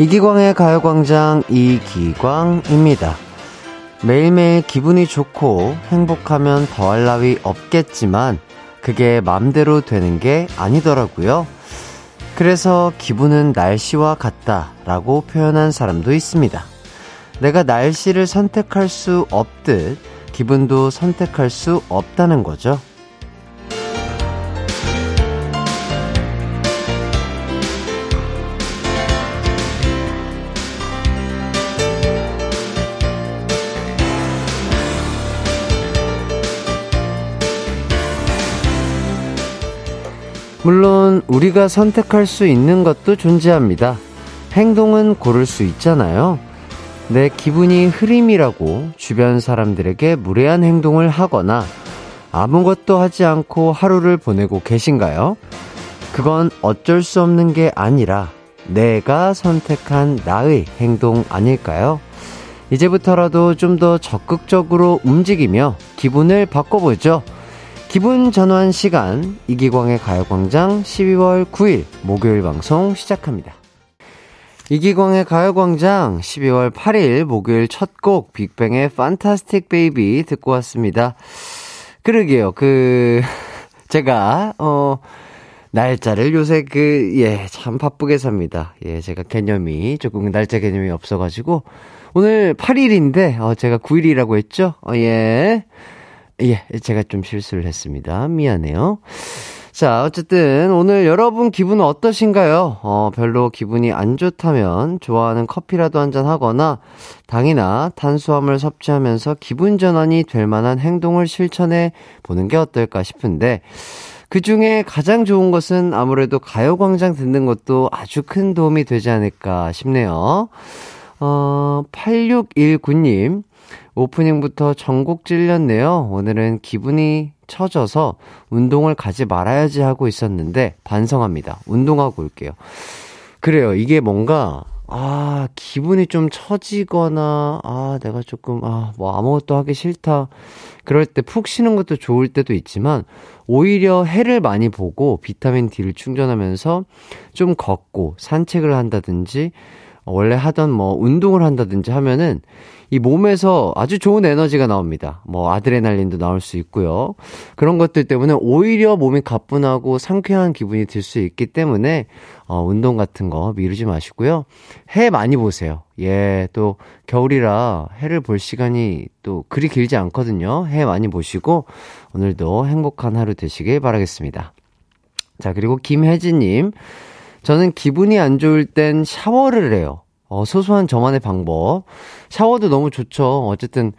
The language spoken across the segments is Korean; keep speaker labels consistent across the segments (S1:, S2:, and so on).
S1: 이기광의 가요광장 이기광입니다. 매일매일 기분이 좋고 행복하면 더할 나위 없겠지만 그게 맘대로 되는 게 아니더라고요. 그래서 기분은 날씨와 같다 라고 표현한 사람도 있습니다. 내가 날씨를 선택할 수 없듯 기분도 선택할 수 없다는 거죠. 물론 우리가 선택할 수 있는 것도 존재합니다. 행동은 고를 수 있잖아요. 내 기분이 흐림이라고 주변 사람들에게 무례한 행동을 하거나 아무것도 하지 않고 하루를 보내고 계신가요? 그건 어쩔 수 없는 게 아니라 내가 선택한 나의 행동 아닐까요? 이제부터라도 좀 더 적극적으로 움직이며 기분을 바꿔보죠. 기분 전환 시간 이기광의 가요광장 12월 9일 목요일 방송 시작합니다. 이기광의 가요광장 12월 8일 목요일 첫 곡 빅뱅의 판타스틱 베이비 듣고 왔습니다. 그러게요. 그 제가 어 날짜를 요새 그 예 참 바쁘게 삽니다. 예 제가 개념이 조금 날짜 개념이 없어가지고 오늘 8일인데 어 제가 9일이라고 했죠. 어 예. 예, 제가 좀 실수를 했습니다. 미안해요. 자, 어쨌든 오늘 여러분 기분 어떠신가요? 어, 별로 기분이 안 좋다면 좋아하는 커피라도 한잔 하거나 당이나 탄수화물 섭취하면서 기분 전환이 될 만한 행동을 실천해 보는 게 어떨까 싶은데 그 중에 가장 좋은 것은 아무래도 가요광장 듣는 것도 아주 큰 도움이 되지 않을까 싶네요. 어, 8619님, 오프닝부터 전곡 찔렸네요. 오늘은 기분이 처져서 운동을 가지 말아야지 하고 있었는데 반성합니다. 운동하고 올게요. 그래요. 이게 뭔가 아, 기분이 좀 처지거나, 아, 내가 조금, 아, 뭐 아무것도 하기 싫다. 그럴 때 푹 쉬는 것도 좋을 때도 있지만, 오히려 해를 많이 보고 비타민 D를 충전하면서 좀 걷고 산책을 한다든지, 원래 하던 뭐 운동을 한다든지 하면은 이 몸에서 아주 좋은 에너지가 나옵니다. 뭐 아드레날린도 나올 수 있고요. 그런 것들 때문에 오히려 몸이 가뿐하고 상쾌한 기분이 들 수 있기 때문에 어, 운동 같은 거 미루지 마시고요. 해 많이 보세요. 예, 또 겨울이라 해를 볼 시간이 또 그리 길지 않거든요. 해 많이 보시고 오늘도 행복한 하루 되시길 바라겠습니다. 자, 그리고 김혜진님. 저는 기분이 안 좋을 땐 샤워를 해요. 어, 소소한 저만의 방법. 샤워도 너무 좋죠. 어쨌든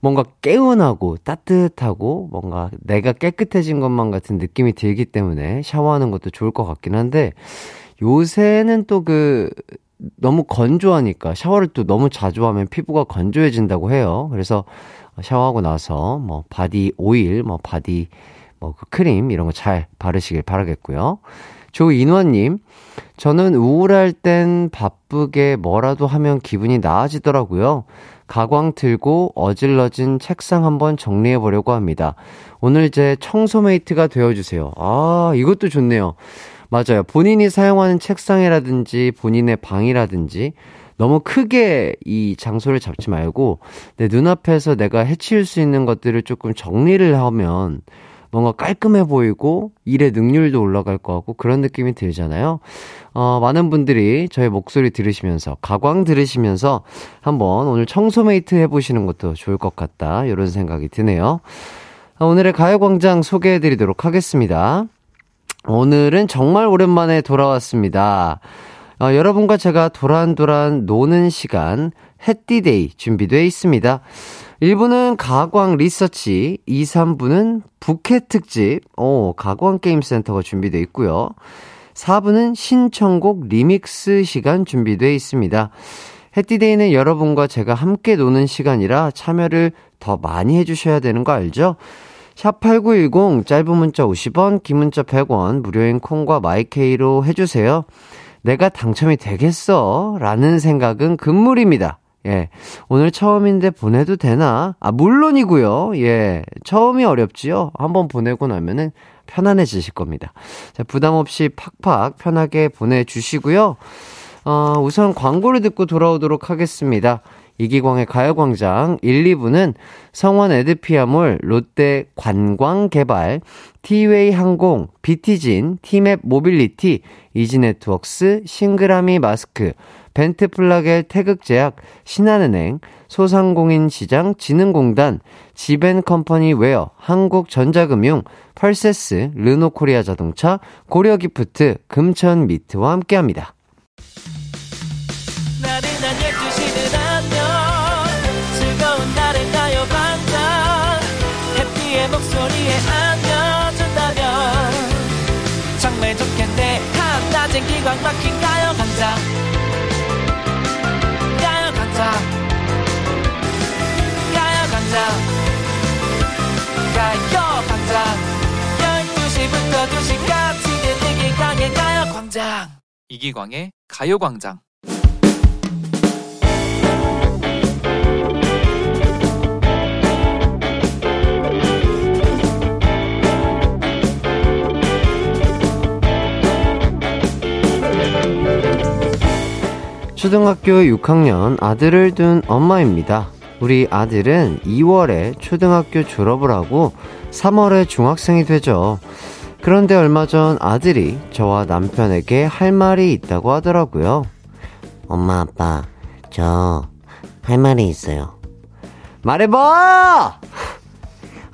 S1: 뭔가 개운하고 따뜻하고 뭔가 내가 깨끗해진 것만 같은 느낌이 들기 때문에 샤워하는 것도 좋을 것 같긴 한데 요새는 또 그 너무 건조하니까 샤워를 또 너무 자주 하면 피부가 건조해진다고 해요. 그래서 샤워하고 나서 뭐 바디 오일, 뭐 바디 뭐 그 크림 이런 거 잘 바르시길 바라겠고요. 조인화님, 저는 우울할 땐 바쁘게 뭐라도 하면 기분이 나아지더라고요. 가광 들고 어질러진 책상 한번 정리해 보려고 합니다. 오늘 제 청소메이트가 되어주세요. 아, 이것도 좋네요. 맞아요. 본인이 사용하는 책상이라든지 본인의 방이라든지 너무 크게 이 장소를 잡지 말고 내 눈앞에서 내가 해치울 수 있는 것들을 조금 정리를 하면 뭔가 깔끔해 보이고 일의 능률도 올라갈 것 같고 그런 느낌이 들잖아요. 어, 많은 분들이 저의 목소리 들으시면서 가광 들으시면서 한번 오늘 청소메이트 해보시는 것도 좋을 것 같다 이런 생각이 드네요. 어, 오늘의 가요광장 소개해드리도록 하겠습니다. 오늘은 정말 오랜만에 돌아왔습니다. 어, 여러분과 제가 도란도란 노는 시간 해띠데이 준비되어 있습니다. 1부는 가광 리서치, 2, 3부는 부캐 특집, 오, 가광 게임센터가 준비되어 있고요. 4부는 신청곡 리믹스 시간 준비되어 있습니다. 해띠데이는 여러분과 제가 함께 노는 시간이라 참여를 더 많이 해주셔야 되는 거 알죠? 샵8910 짧은 문자 50원, 긴 문자 100원, 무료인 콩과 마이케이로 해주세요. 내가 당첨이 되겠어? 라는 생각은 금물입니다. 예. 오늘 처음인데 보내도 되나? 아, 물론이고요. 예. 처음이 어렵지요? 한번 보내고 나면은 편안해지실 겁니다. 자, 부담 없이 팍팍 편하게 보내 주시고요. 어, 우선 광고를 듣고 돌아오도록 하겠습니다. 이기광의 가요광장 1, 2부는 성원 에드피아몰, 롯데 관광개발, 티웨이 항공, 비티진, 티맵 모빌리티, 이지네트웍스, 싱그라미 마스크, 벤트플라겔 태극제약, 신한은행, 소상공인시장 진흥공단, 지벤컴퍼니 웨어, 한국전자금융, 펄세스, 르노코리아 자동차, 고려기프트, 금천미트와 함께합니다. 정말 좋겠네. 한낮엔 기광 막힌 가요 광장 가요광장 가요광장 가요광장 12시부터 2시까지 이기광의 가요광장. 이기광의 가요광장 초등학교 6학년 아들을 둔 엄마입니다. 우리 아들은 2월에 초등학교 졸업을 하고 3월에 중학생이 되죠. 그런데 얼마 전 아들이 저와 남편에게 할 말이 있다고 하더라고요.
S2: 엄마, 아빠, 저 할 말이 있어요.
S1: 말해봐!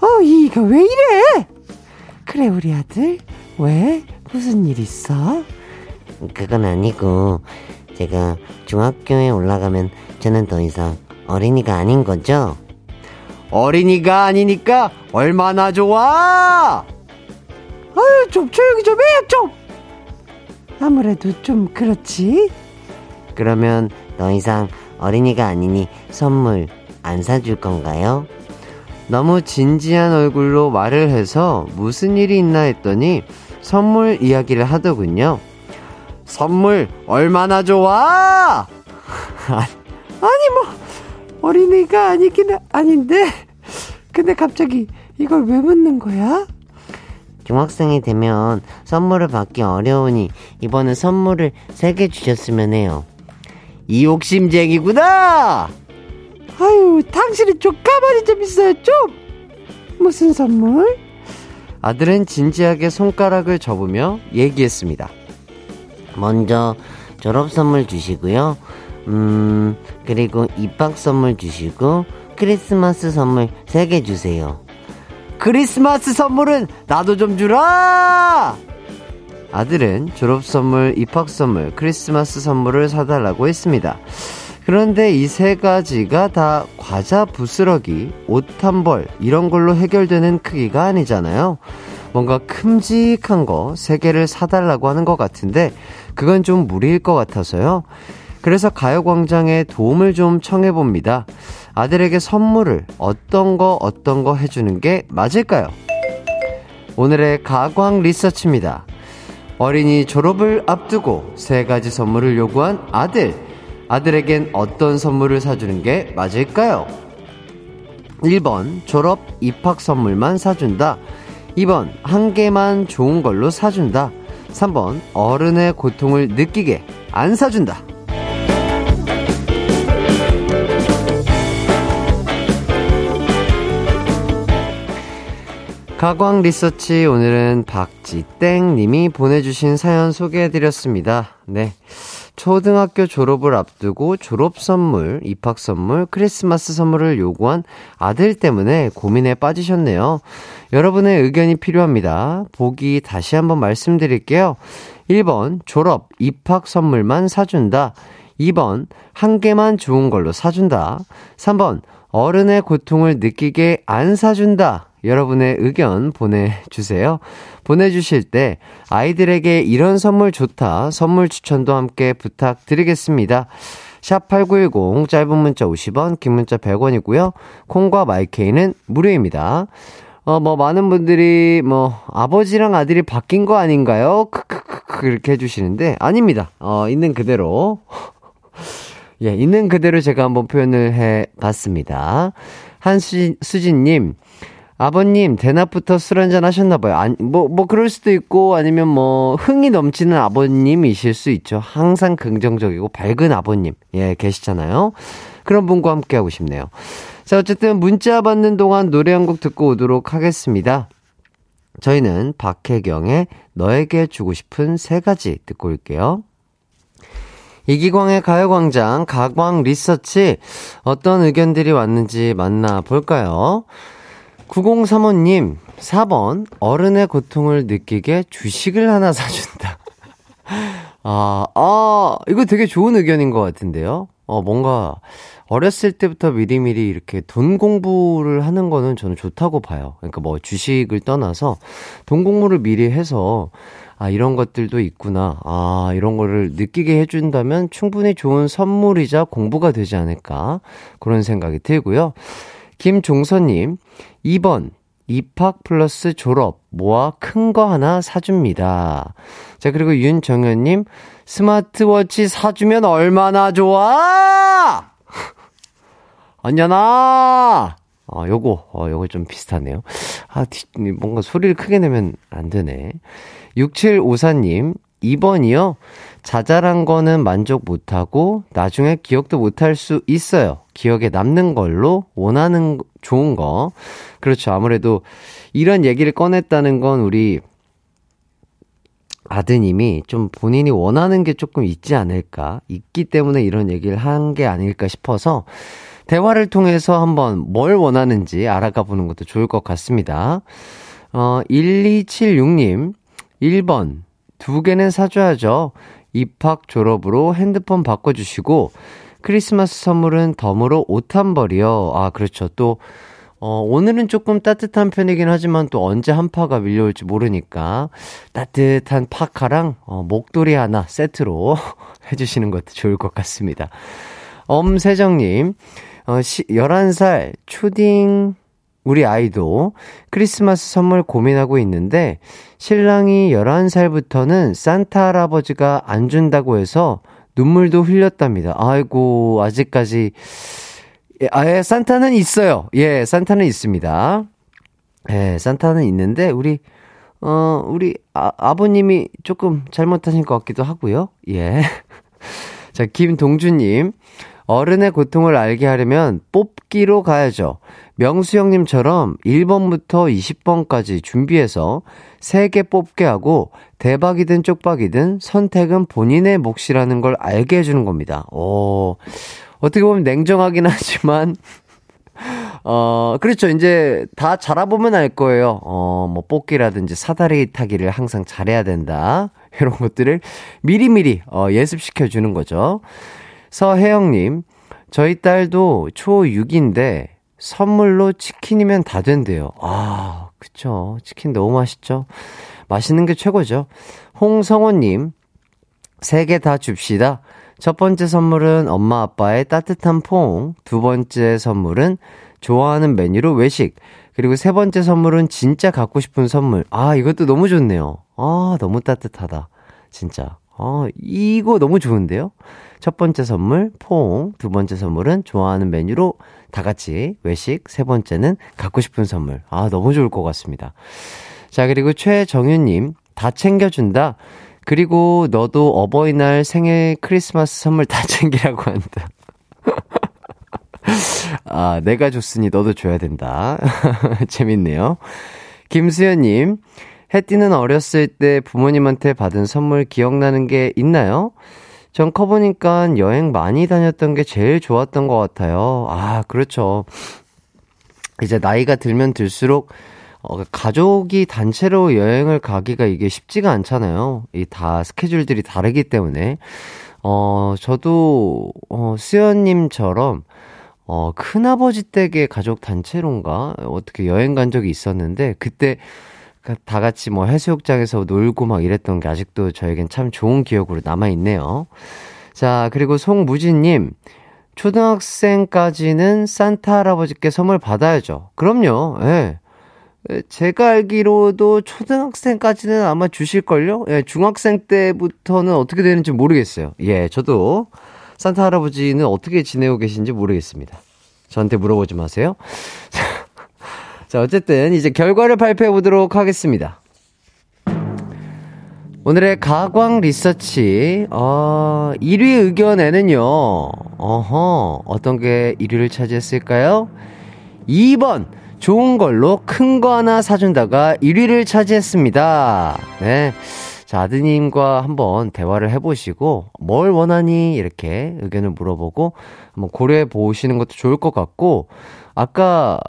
S3: 어, 이거 왜 이래? 그래, 우리 아들. 왜? 무슨 일 있어?
S2: 그건 아니고, 제가 중학교에 올라가면 저는 더 이상 어린이가 아닌 거죠?
S1: 어린이가 아니니까 얼마나 좋아!
S3: 아유, 좀 조용히 좀 해, 좀! 아무래도 좀 그렇지.
S2: 그러면 더 이상 어린이가 아니니 선물 안 사줄 건가요?
S1: 너무 진지한 얼굴로 말을 해서 무슨 일이 있나 했더니 선물 이야기를 하더군요. 선물 얼마나 좋아!
S3: 아니, 뭐, 어린이가 아니긴 아닌데. 근데 갑자기 이걸 왜 묻는 거야?
S2: 중학생이 되면 선물을 받기 어려우니 이번엔 선물을 3개 주셨으면 해요.
S1: 이 욕심쟁이구나!
S3: 아유, 당신은 좀 가만히 좀 있어요, 좀! 무슨 선물?
S1: 아들은 진지하게 손가락을 접으며 얘기했습니다.
S2: 먼저 졸업 선물 주시고요. 음, 그리고 입학 선물 주시고 크리스마스 선물 3개 주세요.
S1: 크리스마스 선물은 나도 좀 주라! 아들은 졸업 선물, 입학 선물, 크리스마스 선물을 사달라고 했습니다. 그런데 이 세 가지가 다 과자 부스러기, 옷 한 벌, 이런 걸로 해결되는 크기가 아니잖아요. 뭔가 큼직한 거 세 개를 사달라고 하는 것 같은데, 그건 좀 무리일 것 같아서요. 그래서 가요광장에 도움을 좀 청해봅니다. 아들에게 선물을 어떤 거 어떤 거 해주는 게 맞을까요? 오늘의 가광 리서치입니다. 어린이 졸업을 앞두고 세 가지 선물을 요구한 아들. 아들에겐 어떤 선물을 사주는 게 맞을까요? 1번, 졸업, 입학 선물만 사준다. 2번, 한 개만 좋은 걸로 사준다. 3번, 어른의 고통을 느끼게 안 사준다. 가광 리서치 오늘은 박지땡 님이 보내주신 사연 소개해드렸습니다. 네. 초등학교 졸업을 앞두고 졸업 선물, 입학 선물, 크리스마스 선물을 요구한 아들 때문에 고민에 빠지셨네요. 여러분의 의견이 필요합니다. 보기 다시 한번 말씀드릴게요. 1번, 졸업, 입학 선물만 사준다. 2번, 한 개만 좋은 걸로 사준다. 3번, 어른의 고통을 느끼게 안 사준다. 여러분의 의견 보내주세요. 보내주실 때 아이들에게 이런 선물 좋다 선물 추천도 함께 부탁드리겠습니다. 샵8910 짧은 문자 50원 긴 문자 100원이고요. 콩과 마이케이는 무료입니다. 어, 뭐, 많은 분들이, 뭐, 아버지랑 아들이 바뀐 거 아닌가요? 크크크, 그렇게 해주시는데, 아닙니다. 어, 있는 그대로. 예, 있는 그대로 제가 한번 표현을 해 봤습니다. 한수진님, 아버님, 대낮부터 술 한잔 하셨나봐요. 아니, 뭐, 뭐, 그럴 수도 있고, 아니면 뭐, 흥이 넘치는 아버님이실 수 있죠. 항상 긍정적이고 밝은 아버님, 예, 계시잖아요. 그런 분과 함께 하고 싶네요. 자, 어쨌든 문자 받는 동안 노래 한 곡 듣고 오도록 하겠습니다. 저희는 박혜경의 너에게 주고 싶은 세 가지 듣고 올게요. 이기광의 가요광장 가광 리서치 어떤 의견들이 왔는지 만나볼까요? 9035님, 4번, 어른의 고통을 느끼게 주식을 하나 사준다. 아, 아, 이거 되게 좋은 의견인 것 같은데요? 어, 뭔가, 어렸을 때부터 미리미리 이렇게 돈 공부를 하는 거는 저는 좋다고 봐요. 그러니까 뭐 주식을 떠나서 돈 공부를 미리 해서, 아, 이런 것들도 있구나. 아, 이런 거를 느끼게 해준다면 충분히 좋은 선물이자 공부가 되지 않을까. 그런 생각이 들고요. 김종선님, 2번, 입학 플러스 졸업, 모아 큰 거 하나 사줍니다. 자, 그리고 윤정현님, 스마트워치 사주면 얼마나 좋아! 언녀나! 어, 요거, 어, 요거 좀 비슷하네요. 아, 뭔가 소리를 크게 내면 안 되네. 6754님, 2번이요. 자잘한 거는 만족 못하고 나중에 기억도 못할 수 있어요. 기억에 남는 걸로 원하는 좋은 거. 그렇죠. 아무래도 이런 얘기를 꺼냈다는 건 우리 아드님이 좀 본인이 원하는 게 조금 있지 않을까. 있기 때문에 이런 얘기를 한 게 아닐까 싶어서 대화를 통해서 한번 뭘 원하는지 알아가 보는 것도 좋을 것 같습니다. 어, 1276님, 1번. 두 개는 사줘야죠. 입학 졸업으로 핸드폰 바꿔주시고, 크리스마스 선물은 덤으로 옷 한 벌이요. 아, 그렇죠. 또, 어, 오늘은 조금 따뜻한 편이긴 하지만 또 언제 한파가 밀려올지 모르니까 따뜻한 파카랑 어, 목도리 하나 세트로 해주시는 것도 좋을 것 같습니다. 엄세정님, 어, 시, 11살 초딩 우리 아이도 크리스마스 선물 고민하고 있는데 신랑이 11살부터는 산타 할아버지가 안 준다고 해서 눈물도 흘렸답니다. 아이고, 아직까지. 예, 아예 산타는 있어요. 예, 산타는 있습니다. 예, 산타는 있는데, 우리, 어, 우리 아, 아버님이 조금 잘못하신 것 같기도 하고요. 예. 자, 김동주님. 어른의 고통을 알게 하려면 뽑기로 가야죠. 명수 형님처럼 1번부터 20번까지 준비해서 3개 뽑게 하고 대박이든 쪽박이든 선택은 본인의 몫이라는 걸 알게 해주는 겁니다. 오, 어떻게 보면 냉정하긴 하지만, 어, 그렇죠. 이제 다 자라보면 알 거예요. 어, 뭐 뽑기라든지 사다리 타기를 항상 잘해야 된다. 이런 것들을 미리미리, 어, 예습시켜 주는 거죠. 서혜영님, 저희 딸도 초 6인데 선물로 치킨이면 다 된대요. 아, 그쵸. 치킨 너무 맛있죠? 맛있는 게 최고죠. 홍성호님, 세 개 다 줍시다. 첫 번째 선물은 엄마 아빠의 따뜻한 포옹, 두 번째 선물은 좋아하는 메뉴로 외식, 그리고 세 번째 선물은 진짜 갖고 싶은 선물. 아, 이것도 너무 좋네요. 아, 너무 따뜻하다. 진짜. 아, 이거 너무 좋은데요? 첫 번째 선물, 포옹. 두 번째 선물은 좋아하는 메뉴로 다 같이 외식. 세 번째는 갖고 싶은 선물. 아, 너무 좋을 것 같습니다. 자, 그리고 최정윤님, 다 챙겨준다. 그리고 너도 어버이날 생일 크리스마스 선물 다 챙기라고 한다. 아, 내가 줬으니 너도 줘야 된다. 재밌네요. 김수현님, 혜띠는 어렸을 때 부모님한테 받은 선물 기억나는 게 있나요? 전 커보니까 여행 많이 다녔던 게 제일 좋았던 것 같아요. 아, 그렇죠. 이제 나이가 들면 들수록 어, 가족이 단체로 여행을 가기가 이게 쉽지가 않잖아요. 이 다 스케줄들이 다르기 때문에. 어, 저도, 어, 수연님처럼, 어, 큰아버지 댁에 가족 단체로인가? 어떻게 여행 간 적이 있었는데, 그때 다 같이 뭐 해수욕장에서 놀고 막 이랬던 게 아직도 저에겐 참 좋은 기억으로 남아있네요. 자, 그리고 송무진님, 초등학생까지는 산타 할아버지께 선물 받아야죠. 그럼요, 예. 제가 알기로도 초등학생까지는 아마 주실걸요? 예, 중학생 때부터는 어떻게 되는지 모르겠어요. 예, 저도 산타 할아버지는 어떻게 지내고 계신지 모르겠습니다. 저한테 물어보지 마세요. 자, 어쨌든 이제 결과를 발표해 보도록 하겠습니다. 오늘의 가광 리서치, 어, 1위 의견에는요, 어허, 어떤 게 1위를 차지했을까요? 2번, 좋은 걸로 큰 거 하나 사준다가 1위를 차지했습니다. 네. 자, 아드님과 한번 대화를 해보시고, 뭘 원하니? 이렇게 의견을 물어보고, 한번 고려해 보시는 것도 좋을 것 같고, 아까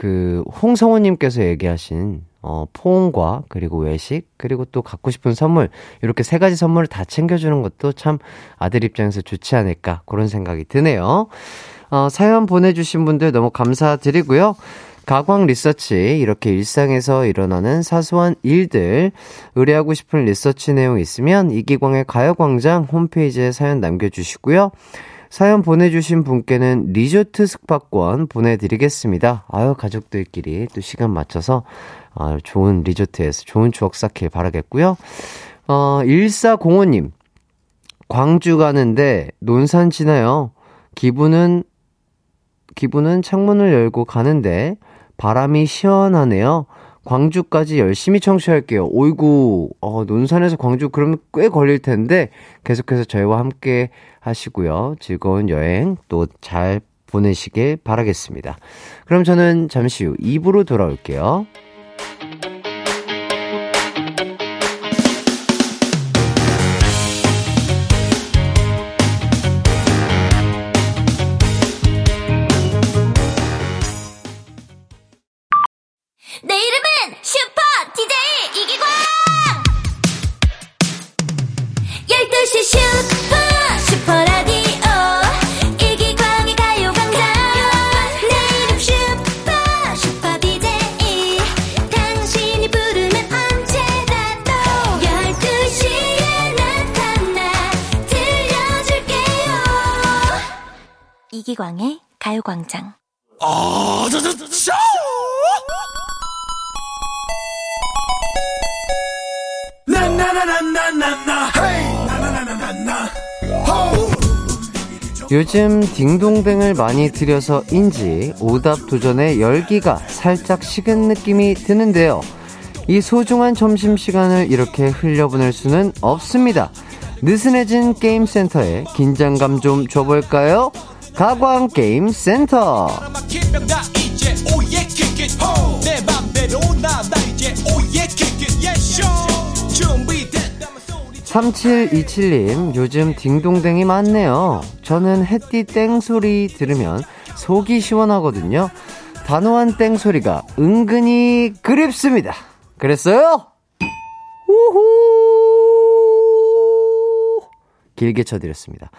S1: 그 홍성호님께서 얘기하신 어, 포옹과 그리고 외식 그리고 또 갖고 싶은 선물 이렇게 세 가지 선물을 다 챙겨주는 것도 참 아들 입장에서 좋지 않을까 그런 생각이 드네요. 어, 사연 보내주신 분들 너무 감사드리고요. 가광 리서치 이렇게 일상에서 일어나는 사소한 일들 의뢰하고 싶은 리서치 내용 있으면 이기광의 가요광장 홈페이지에 사연 남겨주시고요. 사연 보내주신 분께는 리조트 숙박권 보내드리겠습니다. 아유, 가족들끼리 또 시간 맞춰서 아, 좋은 리조트에서 좋은 추억 쌓길 바라겠고요. 어, 1405님. 광주 가는데 논산 지나요. 기분은, 기분은 창문을 열고 가는데 바람이 시원하네요. 광주까지 열심히 청취할게요. 오이구, 어, 논산에서 광주 그러면 꽤 걸릴 텐데 계속해서 저희와 함께 하시고요. 즐거운 여행 또 잘 보내시길 바라겠습니다. 그럼 저는 잠시 후 2부로 돌아올게요.
S4: 이기광의 가요광장.
S1: 요즘 딩동댕을 많이 들여서인지 오답 도전의 열기가 살짝 식은 느낌이 드는데요. 이 소중한 점심시간을 이렇게 흘려보낼 수는 없습니다. 느슨해진 게임센터에 긴장감 좀 줘볼까요? 가광게임센터 3727님, 요즘 딩동댕이 많네요. 저는 햇띠 땡소리 들으면 속이 시원하거든요. 단호한 땡소리가 은근히 그립습니다. 그랬어요? 우후! 길게 쳐드렸습니다.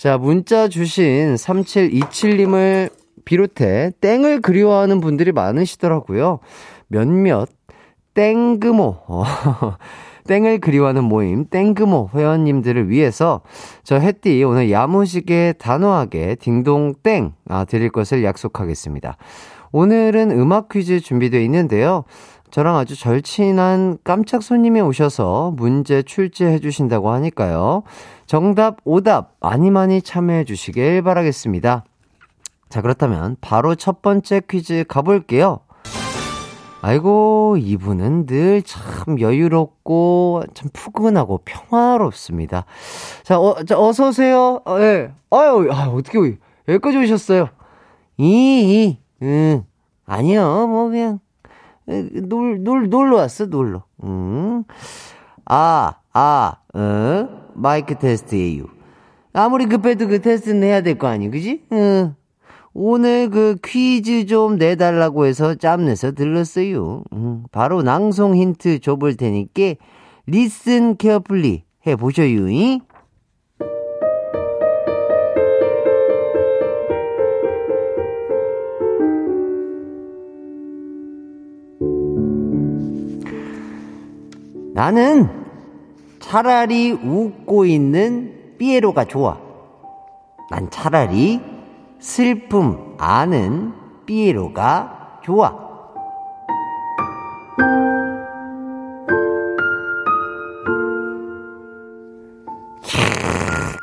S1: 자, 문자 주신 3727님을 비롯해 땡을 그리워하는 분들이 많으시더라고요. 몇몇 땡그모, 어, 땡을 그리워하는 모임 땡그모 회원님들을 위해서 저 햇띠 오늘 야무지게 단호하게 딩동땡 아, 드릴 것을 약속하겠습니다. 오늘은 음악 퀴즈 준비되어 있는데요. 저랑 아주 절친한 깜짝 손님이 오셔서 문제 출제해 주신다고 하니까요. 정답, 오답 많이 많이 참여해 주시길 바라겠습니다. 자, 그렇다면 바로 첫 번째 퀴즈 가볼게요. 아이고, 이분은 늘 참 여유롭고 참 푸근하고 평화롭습니다. 자, 어, 자, 어서오세요. 어, 예. 아유, 아, 어떻게 여기까지 오셨어요? 이, 이, 응. 아니요, 뭐, 그냥, 놀, 놀, 놀러 왔어, 놀러. 음. 아, 아, 어? 마이크 테스트예요. 아무리 급해도 그 테스트는 해야 될 거 아니, 그지? 응. 오늘 그 퀴즈 좀 내달라고 해서 짬내서 들렀어요. 응. 바로 낭송 힌트 줘볼 테니까 listen carefully 해보셔요. 잉? 나는 차라리 웃고 있는 삐에로가 좋아. 난 차라리 슬픔 아는 삐에로가 좋아.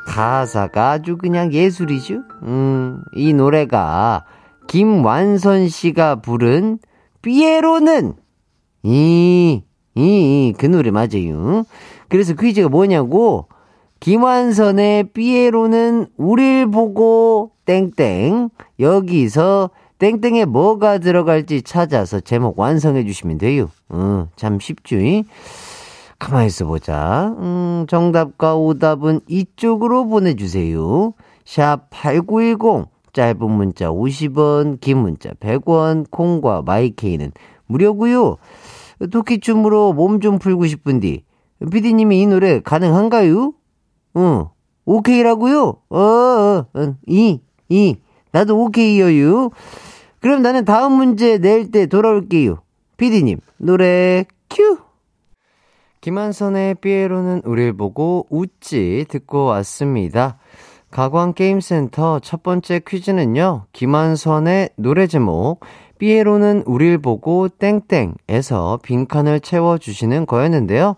S1: 가사가 아주 그냥 예술이죠. 음, 이 노래가 김완선 씨가 부른 삐에로는 이, 이, 그 노래 맞아요. 그래서 퀴즈가 뭐냐고 김완선의 삐에로는 우릴 보고 땡땡 여기서 땡땡에 뭐가 들어갈지 찾아서 제목 완성해 주시면 돼요. 어, 참 쉽죠? 가만히 있어 보자. 음, 정답과 오답은 이쪽으로 보내주세요. 샵 8910, 짧은 문자 50원, 긴 문자 100원, 콩과 마이케이는 무료고요 토끼춤으로 몸 좀 풀고 싶은디. 피디님이 이 노래 가능한가요? 어, 오케이라고요? 어, 어, 어, 이, 이. 나도 오케이여유. 그럼 나는 다음 문제 낼 때 돌아올게요. 피디님, 노래 큐! 김한선의 삐에로는 우릴 보고 웃지 듣고 왔습니다. 가광게임센터 첫 번째 퀴즈는요, 김한선의 노래 제목, 삐에로는 우릴 보고 땡땡에서 빈칸을 채워주시는 거였는데요.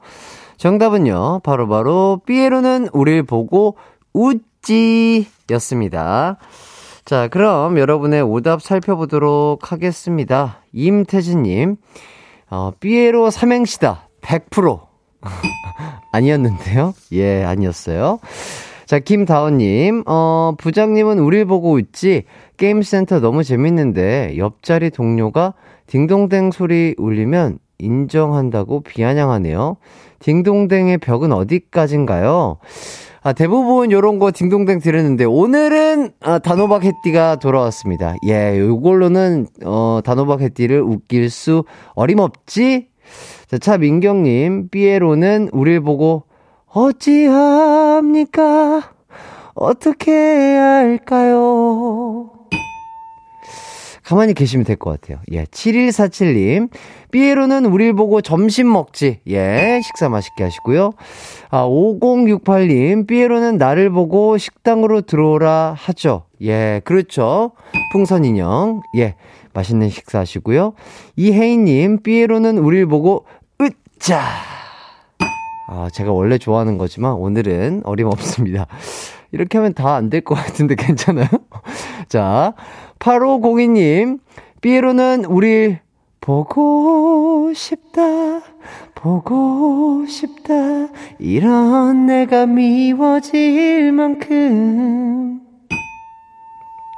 S1: 정답은요, 바로바로 바로 삐에로는 우릴 보고 웃지 였습니다. 자, 그럼 여러분의 오답 살펴보도록 하겠습니다. 임태진님, 어, 삐에로 삼행시다. 100%. 아니었는데요? 예, 아니었어요. 자, 김다원님, 어, 부장님은 우릴 보고 웃지. 게임센터 너무 재밌는데, 옆자리 동료가 딩동댕 소리 울리면 인정한다고 비아냥하네요. 딩동댕의 벽은 어디까지인가요? 아, 대부분 요런 거 딩동댕 드렸는데, 오늘은, 아, 단호박 해띠가 돌아왔습니다. 예, 요걸로는, 어, 단호박 해띠를 웃길 수 어림없지? 자, 차민경님, 삐에로는 우릴 보고, 어찌 합니까? 어떻게 해야 할까요? 가만히 계시면 될 것 같아요. 예, 7147님. 삐에로는 우릴 보고 점심 먹지. 예, 식사 맛있게 하시고요. 아, 5068님. 삐에로는 나를 보고 식당으로 들어오라 하죠. 예, 그렇죠. 풍선 인형. 예, 맛있는 식사 하시고요. 이혜인님. 삐에로는 우릴 보고, 으짜! 아, 제가 원래 좋아하는 거지만 오늘은 어림없습니다. 이렇게 하면 다 안 될 것 같은데 괜찮아요? 자, 8502님, 삐에로는 우리 보고 싶다, 보고 싶다, 이런 내가 미워질 만큼.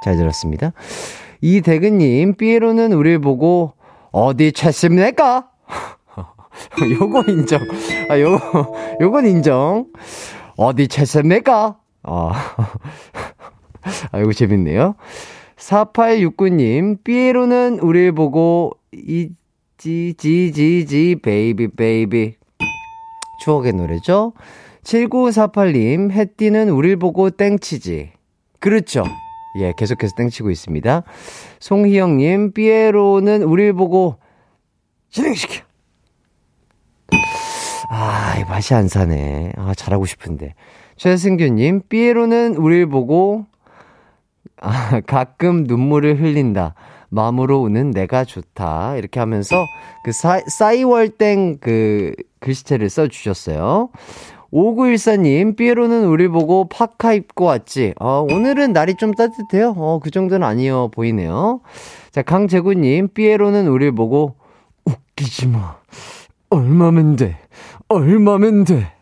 S1: 잘 들었습니다. 이대근님, 삐에로는 우릴 보고 어디 쳤습니까? 요거 인정. 아, 요거, 요건 인정. 어디 쳤습니까? 아, 아, 이거 재밌네요. 4869님, 삐에로는 우릴 보고, 이, Gee, gee, gee, gee, baby, baby. 추억의 노래죠? 7948님, 해띠는 우릴 보고 땡치지. 그렇죠. 예, 계속해서 땡치고 있습니다. 송희영님, 삐에로는 우릴 보고, 진행시켜. 아, 이 맛이 안 사네. 아, 잘하고 싶은데. 최승규님, 삐에로는 우릴 보고, 아, 가끔 눈물을 흘린다. 마음으로 우는 내가 좋다. 이렇게 하면서 그 사, 싸이월땡 그 글씨체를 써주셨어요. 5914님, 삐에로는 우리 보고 파카 입고 왔지. 어, 오늘은 날이 좀 따뜻해요. 어, 그 정도는 아니어 보이네요. 자, 강재구님, 삐에로는 우리 보고 웃기지 마. 얼마면 돼? 얼마면 돼?